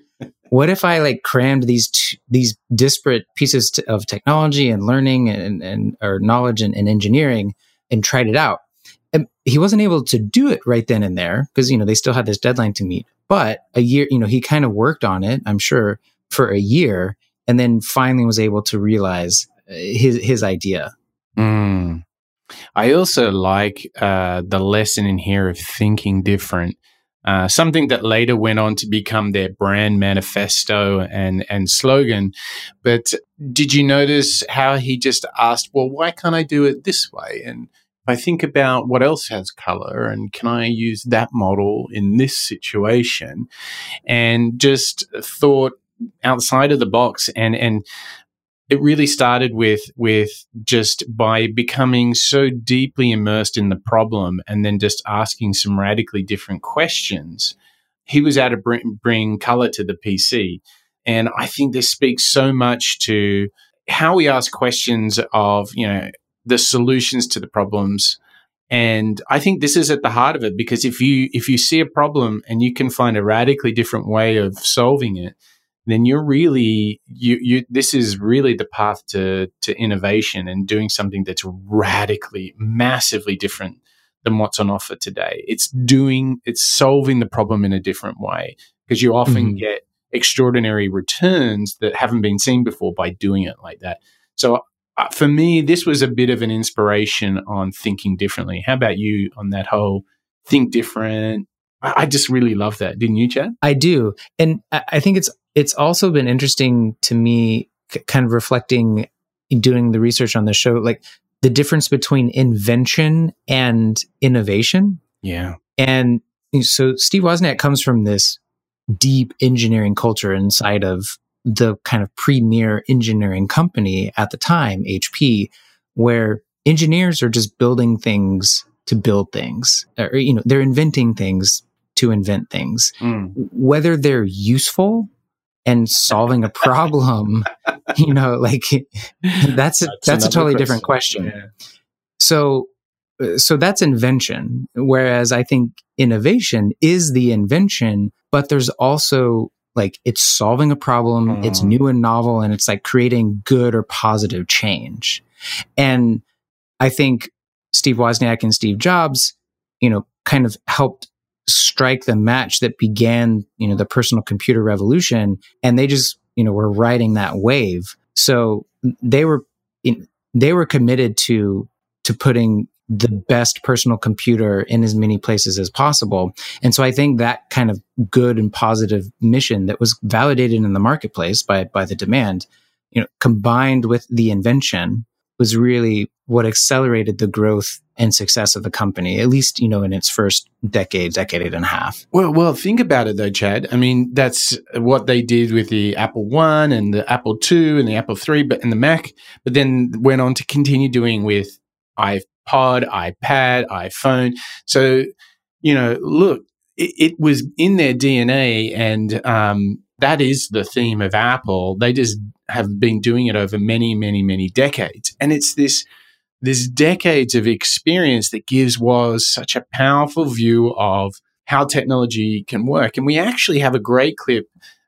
Speaker 2: what if I like crammed these t- these disparate pieces t- of technology and learning and, and or knowledge and, and engineering and tried it out? And he wasn't able to do it right then and there because you know they still had this deadline to meet. But a year, you know, he kind of worked on it. I'm sure for a year, and then finally was able to realize uh, his his idea.
Speaker 1: Mm. I also like uh, the lesson in here of thinking different. Uh, something that later went on to become their brand manifesto and and slogan. But did you notice how he just asked, "Well, why can't I do it this way?" And if I think about what else has color, and can I use that model in this situation, and just thought outside of the box and and it really started with with just by becoming so deeply immersed in the problem and then just asking some radically different questions he was able to bring, bring color to the pc and i think this speaks so much to how we ask questions of you know the solutions to the problems. And i think this is at the heart of it because if you if you see a problem and you can find a radically different way of solving it then you're really you you this is really the path to to innovation and doing something that's radically massively different than what's on offer today. It's doing it's solving the problem in a different way because you often
Speaker 2: Mhm.
Speaker 1: get extraordinary returns that haven't been seen before by doing it like that. So uh, for me this was a bit of an inspiration on thinking differently. How about you on that whole think different i, I just really love that. Didn't you chad?
Speaker 2: I do, and I, I think it's it's also been interesting to me, c- kind of reflecting, doing the research on the show, like the difference between invention and innovation.
Speaker 1: yeah.
Speaker 2: And so Steve Wozniak comes from this deep engineering culture inside of the kind of premier engineering company at the time, HP, where engineers are just building things to build things, or, you know, they're inventing things to invent things.
Speaker 1: Mm.
Speaker 2: Whether they're useful and solving a problem, you know, like that's a, that's, a
Speaker 1: another
Speaker 2: totally different question.
Speaker 1: Yeah.
Speaker 2: So, uh, so that's invention. Whereas I think innovation is the invention, but there's also like it's solving a problem, mm. it's new and novel, and it's like creating good or positive change. And I think Steve Wozniak and Steve Jobs, you know, kind of helped strike the match that began, you know, the personal computer revolution. And they just, you know, were riding that wave. So they were, in, they were committed to, to putting the best personal computer in as many places as possible. And so I think that kind of good and positive mission that was validated in the marketplace by, by the demand, you know, combined with the invention was really what accelerated the growth and success of the company, at least, you know, in its first decade, decade and a half.
Speaker 1: Well, well, think about it though, Chad. I mean, that's what they did with the Apple One and the Apple Two and the Apple Three, but and the Mac, but then went on to continue doing with iPod, iPad, iPhone. So, you know, look, it, it was in their DNA and, um, that is the theme of Apple. They just have been doing it over many, many, many decades. And it's this, this decades of experience that gives Woz such a powerful view of how technology can work. And we actually have a great clip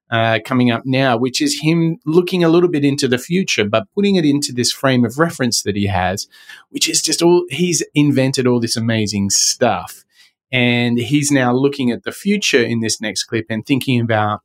Speaker 1: uh, coming up now, which is him looking a little bit into the future, but putting it into this frame of reference that he has, which is just all he's invented all this amazing stuff. And he's now looking at the future in this next clip and thinking about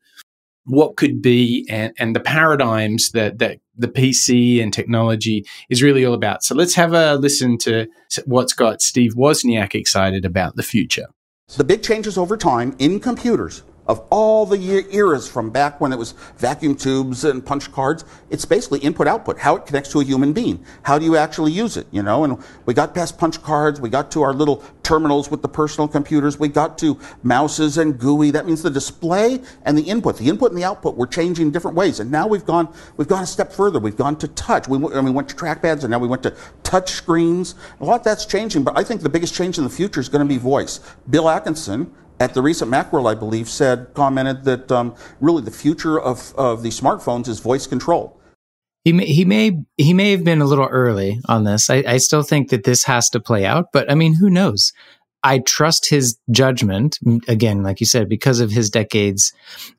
Speaker 1: what could be and, and the paradigms that, that the PC and technology is really all about. So let's have a listen to what's got Steve Wozniak excited about the future.
Speaker 5: The big changes over time in computers of all the eras from back when it was vacuum tubes and punch cards. It's basically input output, how it connects to a human being. How do you actually use it, you know? And we got past punch cards, we got to our little terminals with the personal computers, we got to mouses and GUI. That means the display and the input. The input and the output were changing different ways. And now we've gone, we've gone a step further. We've gone to touch. We, and we went to trackpads and now we went to touch screens. A lot that's changing, but I think the biggest change in the future is going to be voice. Bill Atkinson, at the recent Macworld, I believe, said, commented that um, really the future of, of the smartphones is voice control.
Speaker 2: He may, he may he may have been a little early on this. I, I still think that this has to play out, but I mean, who knows? I trust his judgment again, like you said, because of his decades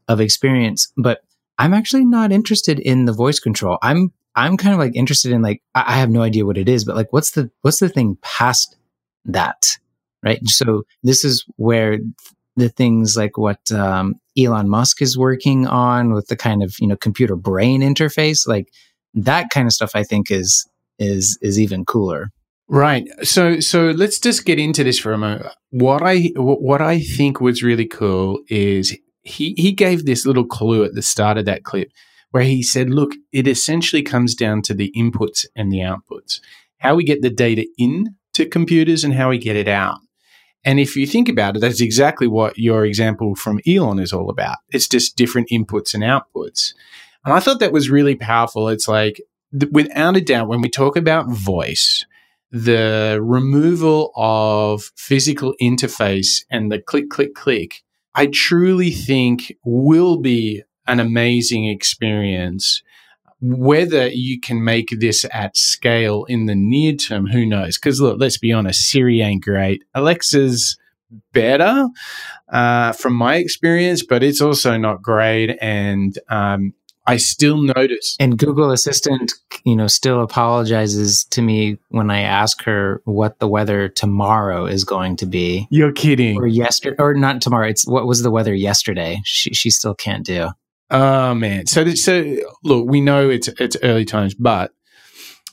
Speaker 2: of experience. But I'm actually not interested in the voice control. I'm I'm kind of like interested in like I, I have no idea what it is, but like what's the what's the thing past that? Right? So this is where the things like what um, Elon Musk is working on with the kind of you know computer brain interface, like that kind of stuff, I think is is is even cooler.
Speaker 1: Right. So so let's just get into this for a moment. What I what I think was really cool is he he gave this little clue at the start of that clip where he said, "Look, it essentially comes down to the inputs and the outputs. How we get the data in to computers and how we get it out." And if you think about it, that's exactly what your example from Elon is all about. It's just different inputs and outputs. And I thought that was really powerful. It's like, th- without a doubt, when we talk about voice, the removal of physical interface and the click, click, click, I truly think will be an amazing experience whether you can make this at scale in the near term, who knows? Because look, let's be honest, Siri ain't great. Alexa's better uh, from my experience, but it's also not great. And um, I still notice.
Speaker 2: And Google Assistant, you know, still apologizes to me when I ask her what the weather tomorrow is going to be.
Speaker 1: You're kidding.
Speaker 2: Or yesterday, or not tomorrow. It's what was the weather yesterday. She she still can't do.
Speaker 1: Oh man. So so look, we know it's it's early times, but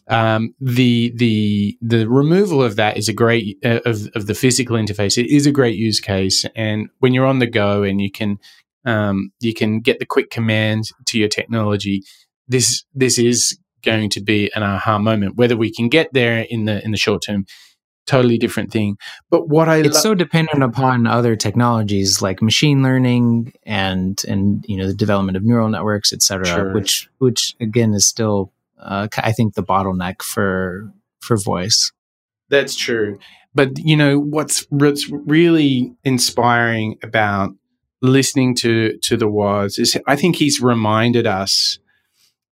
Speaker 1: um, the the the removal of that is a great uh, of of the physical interface. It is a great use case, and when you're on the go and you can um, you can get the quick command to your technology. This this is going to be an aha moment. Whether we can get there in the in the short term totally different thing. But what I
Speaker 2: it's lo- so dependent upon other technologies like machine learning and and you know the development of neural networks, et cetera, sure. which which again is still uh, I think the bottleneck for for voice.
Speaker 1: That's true. But you know what's what's really inspiring about listening to to the Woz is I think he's reminded us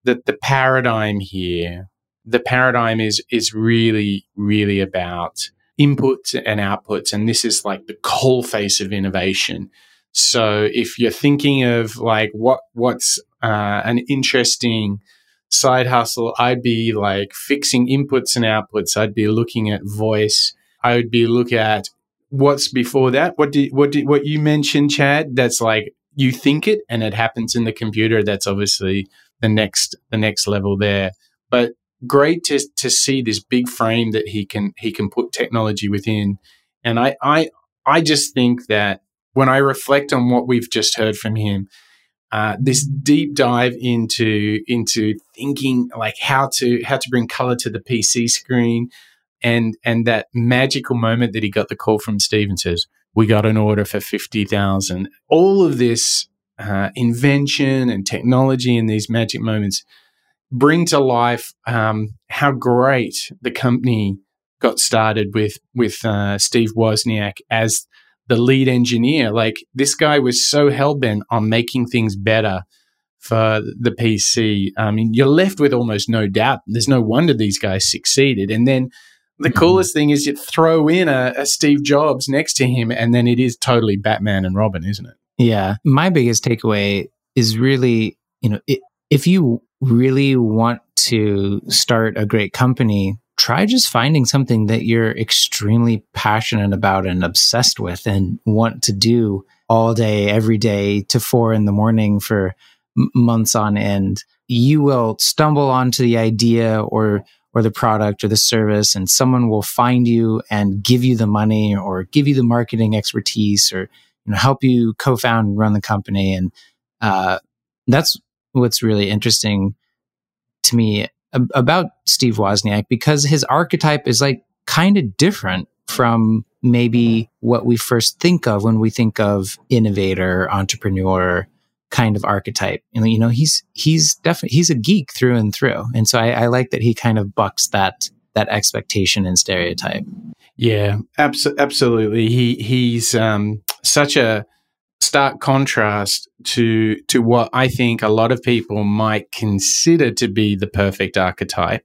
Speaker 1: that the paradigm here the paradigm is is really really about inputs and outputs, and this is like the coal face of innovation. So if you're thinking of like what what's uh, an interesting side hustle, I'd be like fixing inputs and outputs. I'd be looking at voice. I would be look at what's before that. What did what did what you mentioned, Chad? That's like you think it and it happens in the computer. That's obviously the next the next level there. But great to to see this big frame that he can he can put technology within. And I I I just think that when I reflect on what we've just heard from him, uh, this deep dive into into thinking like how to how to bring color to the PC screen, and and that magical moment that he got the call from Steve and says, "We got an order for fifty thousand. All of this uh, invention and technology and these magic moments bring to life um, how great the company got started with with uh, Steve Wozniak as the lead engineer. Like this guy was so hell bent on making things better for the PC. I mean, you're left with almost no doubt. There's no wonder these guys succeeded. And then the mm-hmm. coolest thing is you throw in a, a, Steve Jobs next to him, and then it is totally Batman and Robin, isn't it?
Speaker 2: Yeah. My biggest takeaway is really, you know, it, if you really want to start a great company, try just finding something that you're extremely passionate about and obsessed with and want to do all day, every day to four in the morning for m- months on end. You will stumble onto the idea or or the product or the service and someone will find you and give you the money or give you the marketing expertise or you know help you co-found and run the company and uh, that's what's really interesting to me about Steve Wozniak because his archetype is like kind of different from maybe what we first think of when we think of innovator, entrepreneur kind of archetype. And, you know, he's, he's definitely, he's a geek through and through. And so I, I like that he kind of bucks that, that expectation and stereotype.
Speaker 1: Yeah, abso- absolutely. He, he's, um, such a, stark contrast to to what I think a lot of people might consider to be the perfect archetype.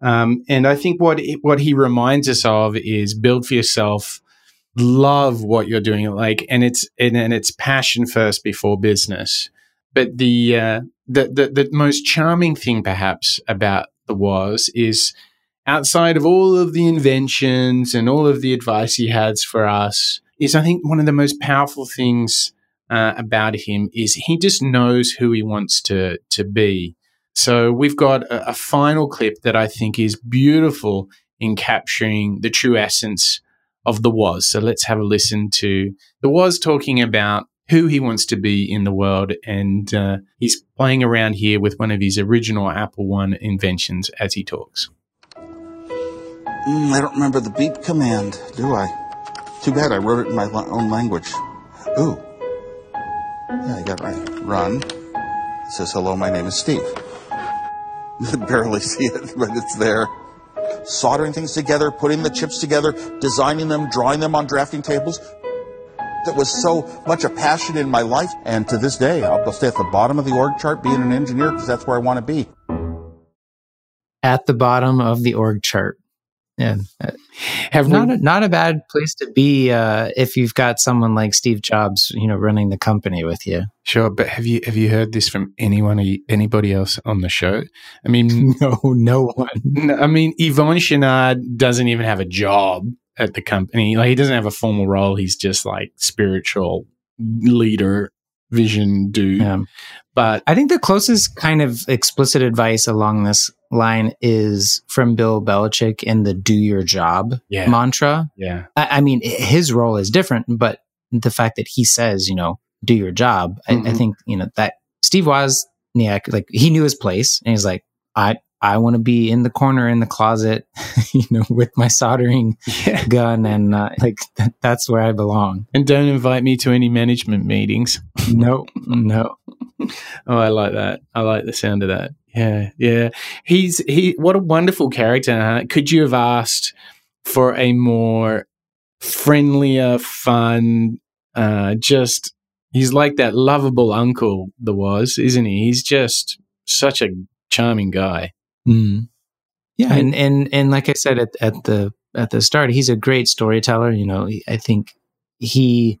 Speaker 1: Um, and I think what what he reminds us of is build for yourself, love what you're doing, like, and it's and, and it's passion first before business. But the, uh, the the the most charming thing, perhaps, about the Woz is outside of all of the inventions and all of the advice he has for us is I think one of the most powerful things uh, about him is he just knows who he wants to to be. So we've got a, a final clip that I think is beautiful in capturing the true essence of the Woz. So let's have a listen to the Woz talking about who he wants to be in the world, and uh, he's playing around here with one of his original Apple One inventions as he talks.
Speaker 5: Mm, I don't remember the beep command, do I? Too bad I wrote it in my own language. Ooh. Yeah, I got right. Run. It says, hello, my name is Steve. barely see it, but it's there. Soldering things together, putting the chips together, designing them, drawing them on drafting tables. That was so much a passion in my life. And to this day, I'll stay at the bottom of the org chart being an engineer because that's where I want to be.
Speaker 2: At the bottom of the org chart. Yeah, have not a, not a bad place to be uh, if you've got someone like Steve Jobs, you know, running the company with you.
Speaker 1: Sure, but have you have you heard this from anyone anybody else on the show? I mean,
Speaker 2: no, no one.
Speaker 1: No, I mean, Yvon Chouinard doesn't even have a job at the company. Like, he doesn't have a formal role. He's just like spiritual leader vision dude. Yeah. But
Speaker 2: I think the closest kind of explicit advice along this line is from Bill Belichick in the do your job
Speaker 1: yeah.
Speaker 2: mantra.
Speaker 1: Yeah.
Speaker 2: I, I, mean, his role is different, but the fact that he says, you know, do your job, mm-hmm. I, I, mm-hmm. think, you know, that Steve Wozniak, like he knew his place and he's like, I, I want to be in the corner in the closet, you know, with my soldering yeah. gun, and uh, like th- that's where I belong.
Speaker 1: And don't invite me to any management meetings.
Speaker 2: no, no.
Speaker 1: oh, I like that. I like the sound of that. Yeah, yeah. He's he. What a wonderful character. Huh? Could you have asked for a more friendlier, fun, uh, just he's like that lovable uncle the Woz, isn't he? He's just such a charming guy.
Speaker 2: Mm. Yeah, and, and and like I said at at the at the start, he's a great storyteller. You know, I think he,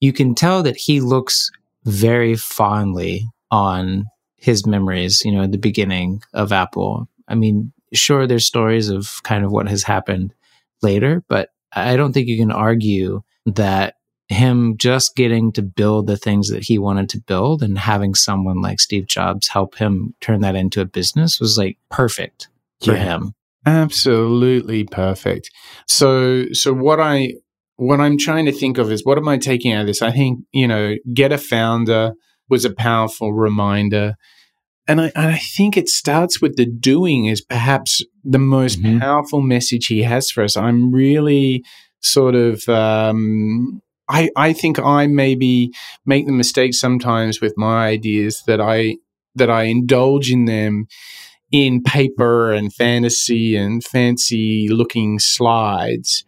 Speaker 2: you can tell that he looks very fondly on his memories, you know, at the beginning of Apple. I mean, sure, there's stories of kind of what has happened later, but I don't think you can argue that him just getting to build the things that he wanted to build and having someone like Steve Jobs help him turn that into a business was like perfect for yeah, him.
Speaker 1: Absolutely perfect. So so what I what I'm trying to think of is what am I taking out of this? I think, you know, get a founder was a powerful reminder. And I, and I think it starts with the doing is perhaps the most mm-hmm. powerful message he has for us. I'm really sort of um, I, I think I maybe make the mistake sometimes with my ideas that I that I indulge in them in paper and fantasy and fancy looking slides.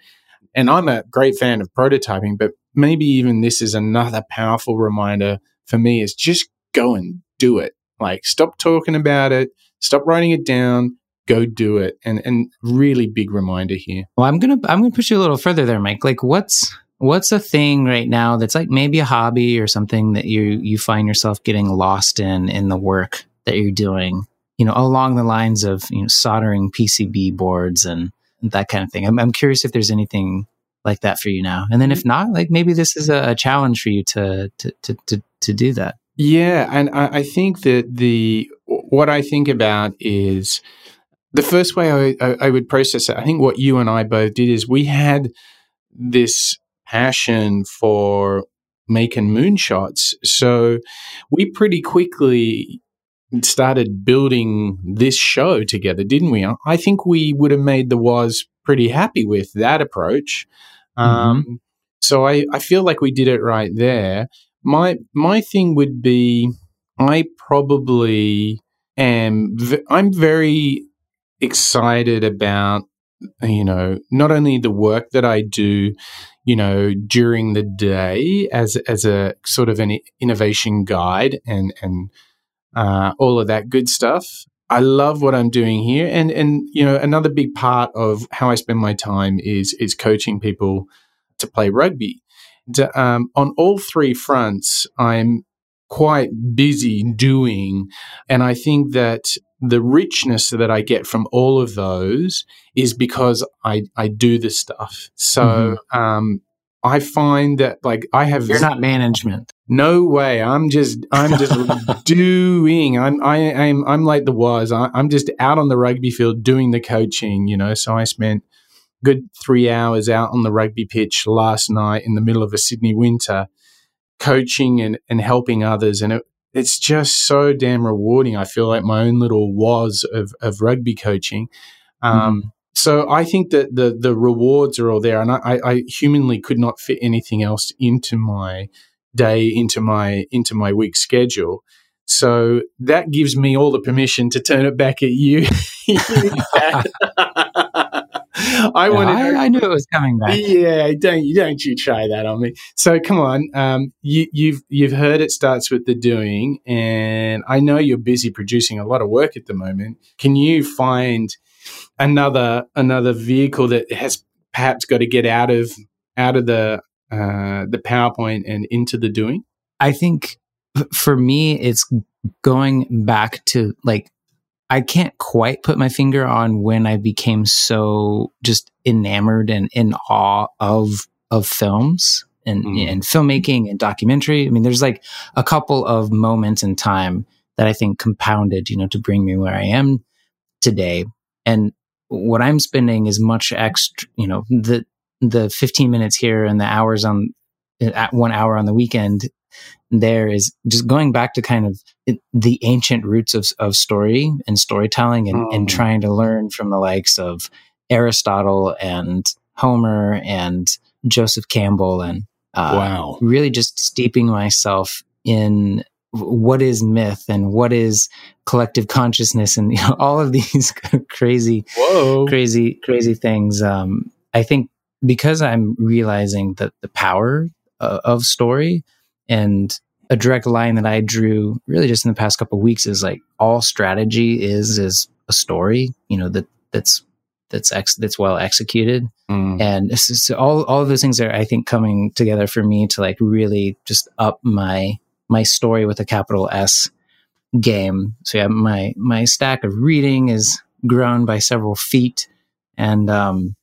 Speaker 1: And I'm a great fan of prototyping, but maybe even this is another powerful reminder for me is just go and do it. Like stop talking about it, stop writing it down, go do it. And and really big reminder here.
Speaker 2: Well, I'm gonna I'm gonna push you a little further there, Mike. Like what's what's a thing right now that's like maybe a hobby or something that you you find yourself getting lost in in the work that you're doing you know along the lines of you know soldering pcb boards and that kind of thing? I'm, I'm curious if there's anything like that for you now. And then if not like maybe this is a, a challenge for you to, to to to to do that.
Speaker 1: Yeah and I, I think that the what i think about is the first way I, I, I would process it i think what you and i both did is we had this passion for making moonshots. So we pretty quickly started building this show together, didn't we? I think we would have made the Woz pretty happy with that approach. Mm-hmm. Um, so I, I feel like we did it right there. My my thing would be I probably am v- I'm very excited about you know not only the work that I do you know, during the day as as a sort of an innovation guide and and uh, all of that good stuff. I love what I'm doing here, and and you know, another big part of how I spend my time is is coaching people to play rugby. um, on all three fronts, I'm quite busy doing, and I think that the richness that I get from all of those is because I, I do this stuff. So, mm-hmm. um, I find that like I have
Speaker 2: you're not management.
Speaker 1: No way. I'm just I'm just doing. I'm I, I'm I'm like the Woz. I, I'm just out on the rugby field doing the coaching. You know, so I spent good three hours out on the rugby pitch last night in the middle of a Sydney winter, coaching and and helping others, and it, it's just so damn rewarding. I feel like my own little Woz of, of rugby coaching. Um, mm So I think that the the rewards are all there, and I, I humanly could not fit anything else into my day, into my into my week schedule. So that gives me all the permission to turn it back at you.
Speaker 2: I wanted. I, I, knew it was coming back.
Speaker 1: Yeah, don't don't you try that on me. So come on, um, you, you've you've heard it starts with the doing, and I know you're busy producing a lot of work at the moment. Can you find another another vehicle that has perhaps got to get out of out of the uh, the PowerPoint and into the doing?
Speaker 2: I think for me, it's going back to like I can't quite put my finger on when I became so just enamored and in awe of of films and, mm. and filmmaking and documentary. I mean, there's like a couple of moments in time that I think compounded, you know, to bring me where I am today. And what I'm spending is much extra, you know, the the 15 minutes here and the hours on at one hour on the weekend there is just going back to kind of the ancient roots of, of story and storytelling and, and mm. trying to learn from the likes of Aristotle and Homer and Joseph Campbell and uh, wow. really just steeping myself in what is myth and what is collective consciousness and you know, all of these crazy, Whoa. crazy, crazy things. Um, I think because I'm realizing that the power uh, of story, and a direct line that I drew really just in the past couple weeks is like all strategy is is a story, you know, that that's that's ex- that's well executed.
Speaker 1: Mm.
Speaker 2: And this is all all of those things are I think coming together for me to like really just up my my story with a capital S game. So yeah, my my stack of reading is grown by several feet, and um,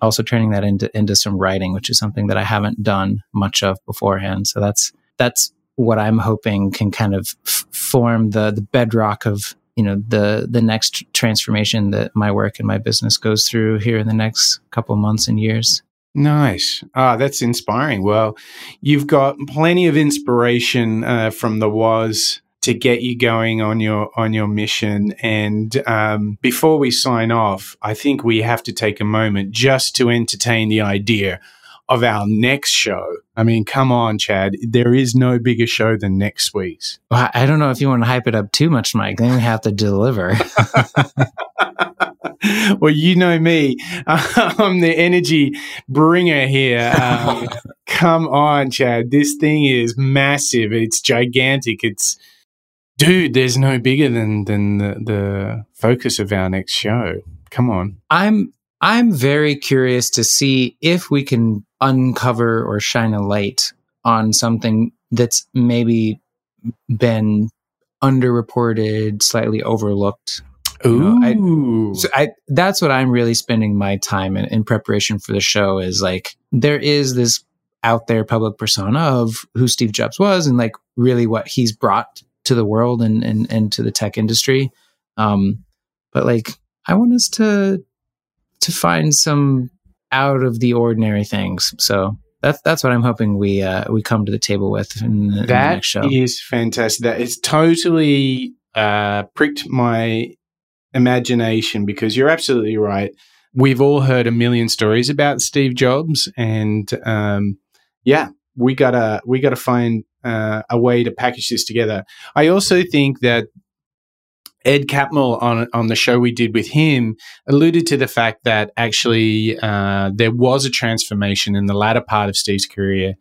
Speaker 2: also turning that into into some writing, which is something that I haven't done much of beforehand. So that's that's what I'm hoping can kind of f- form the the bedrock of you know the the next transformation that my work and my business goes through here in the next couple months and years.
Speaker 1: Nice. Ah, that's inspiring. Well, you've got plenty of inspiration uh, from the Woz to get you going on your on your mission. And um, before we sign off, I think we have to take a moment just to entertain the idea of our next show. I mean, come on, Chad. There is no bigger show than next week's.
Speaker 2: Well, I don't know if you want to hype it up too much, Mike. Then we have to deliver.
Speaker 1: well, you know me. I'm the energy bringer here. Um, come on, Chad. This thing is massive. It's gigantic. It's dude. There's no bigger than than the, the focus of our next show. Come on.
Speaker 2: I'm I'm very curious to see if we can uncover or shine a light on something that's maybe been underreported, slightly overlooked.
Speaker 1: Ooh,
Speaker 2: you know, I, so I that's what I'm really spending my time in, in preparation for the show. Is like there is this out there public persona of who Steve Jobs was and like really what he's brought to the world and and, and to the tech industry. Um, but like I want us to to find some out of the ordinary things. So that's that's what I'm hoping we uh, we come to the table with in, the, in the next show.
Speaker 1: is fantastic. That is totally uh, pricked my imagination because you're absolutely right. We've all heard a million stories about Steve Jobs, and um, yeah, we gotta we gotta find uh, a way to package this together. I also think that Ed Catmull on on the show we did with him alluded to the fact that actually uh, there was a transformation in the latter part of Steve's career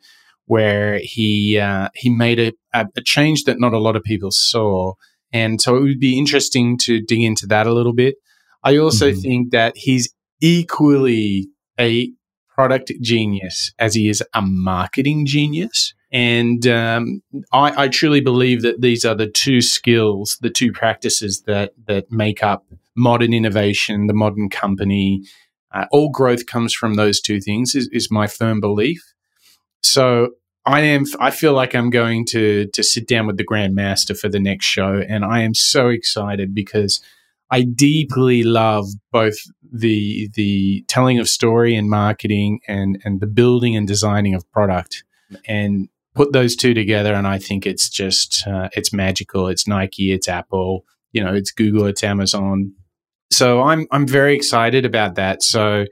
Speaker 1: where he uh, he made a, a, change that not a lot of people saw, and so it would be interesting to dig into that a little bit. I also mm-hmm. think that he's equally a product genius as he is a marketing genius. And um, I, I, truly believe that these are the two skills, the two practices that that make up modern innovation, the modern company. Uh, all growth comes from those two things. Is, is my firm belief. So I am. I feel like I'm going to to sit down with the Grand Master for the next show, and I am so excited because I deeply love both the the telling of story and marketing, and and the building and designing of product. And put those two together, and I think it's just uh, it's magical. It's Nike, it's Apple, you know, it's Google, it's Amazon. So I'm I'm very excited about that. So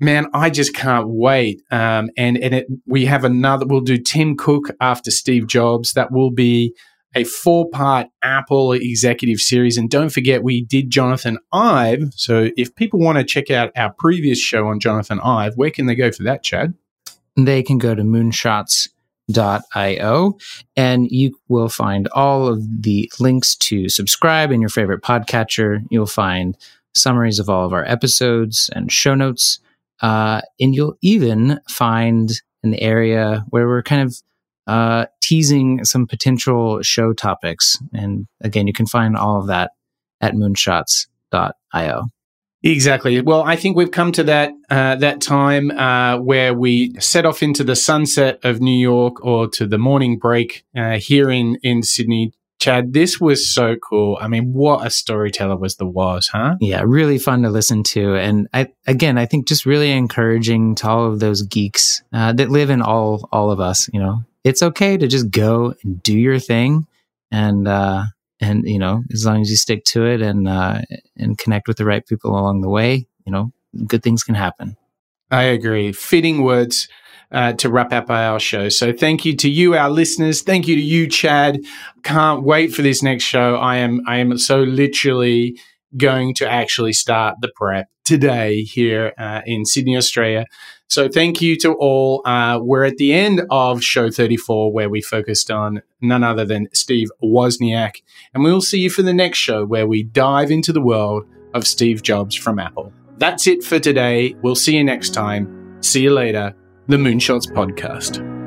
Speaker 1: man, I just can't wait. Um, and and it, we have another. We'll do Tim Cook after Steve Jobs. That will be a four part Apple executive series. And don't forget, we did Jonathan Ive. So if people want to check out our previous show on Jonathan Ive, where can they go for that, Chad?
Speaker 2: They can go to Moonshots io and you will find all of the links to subscribe in your favorite podcatcher. You'll find summaries of all of our episodes and show notes uh, and you'll even find an area where we're kind of uh, teasing some potential show topics. And again you can find all of that at moonshots.io
Speaker 1: Exactly. Well, I think we've come to that uh, that time uh, where we set off into the sunset of New York or to the morning break uh, here in in Sydney. Chad, this was so cool. I mean, what a storyteller was the Woz, huh?
Speaker 2: Yeah, really fun to listen to, and I again, I think just really encouraging to all of those geeks uh, that live in all all of us. You know, it's okay to just go and do your thing, and uh, and you know as long as you stick to it and uh, and connect with the right people along the way you know good things can happen.
Speaker 1: I agree. Fitting words uh, to wrap up our show. So thank you to you our listeners. Thank you to you chad. Can't wait for this next show. I am i am so literally going to actually start the prep today here uh, in sydney australia so thank you to all. Uh, we're at the end of show 34, where we focused on none other than Steve Wozniak. And we'll see you for the next show, where we dive into the world of Steve Jobs from Apple. That's it for today. We'll see you next time. See you later. The Moonshots Podcast.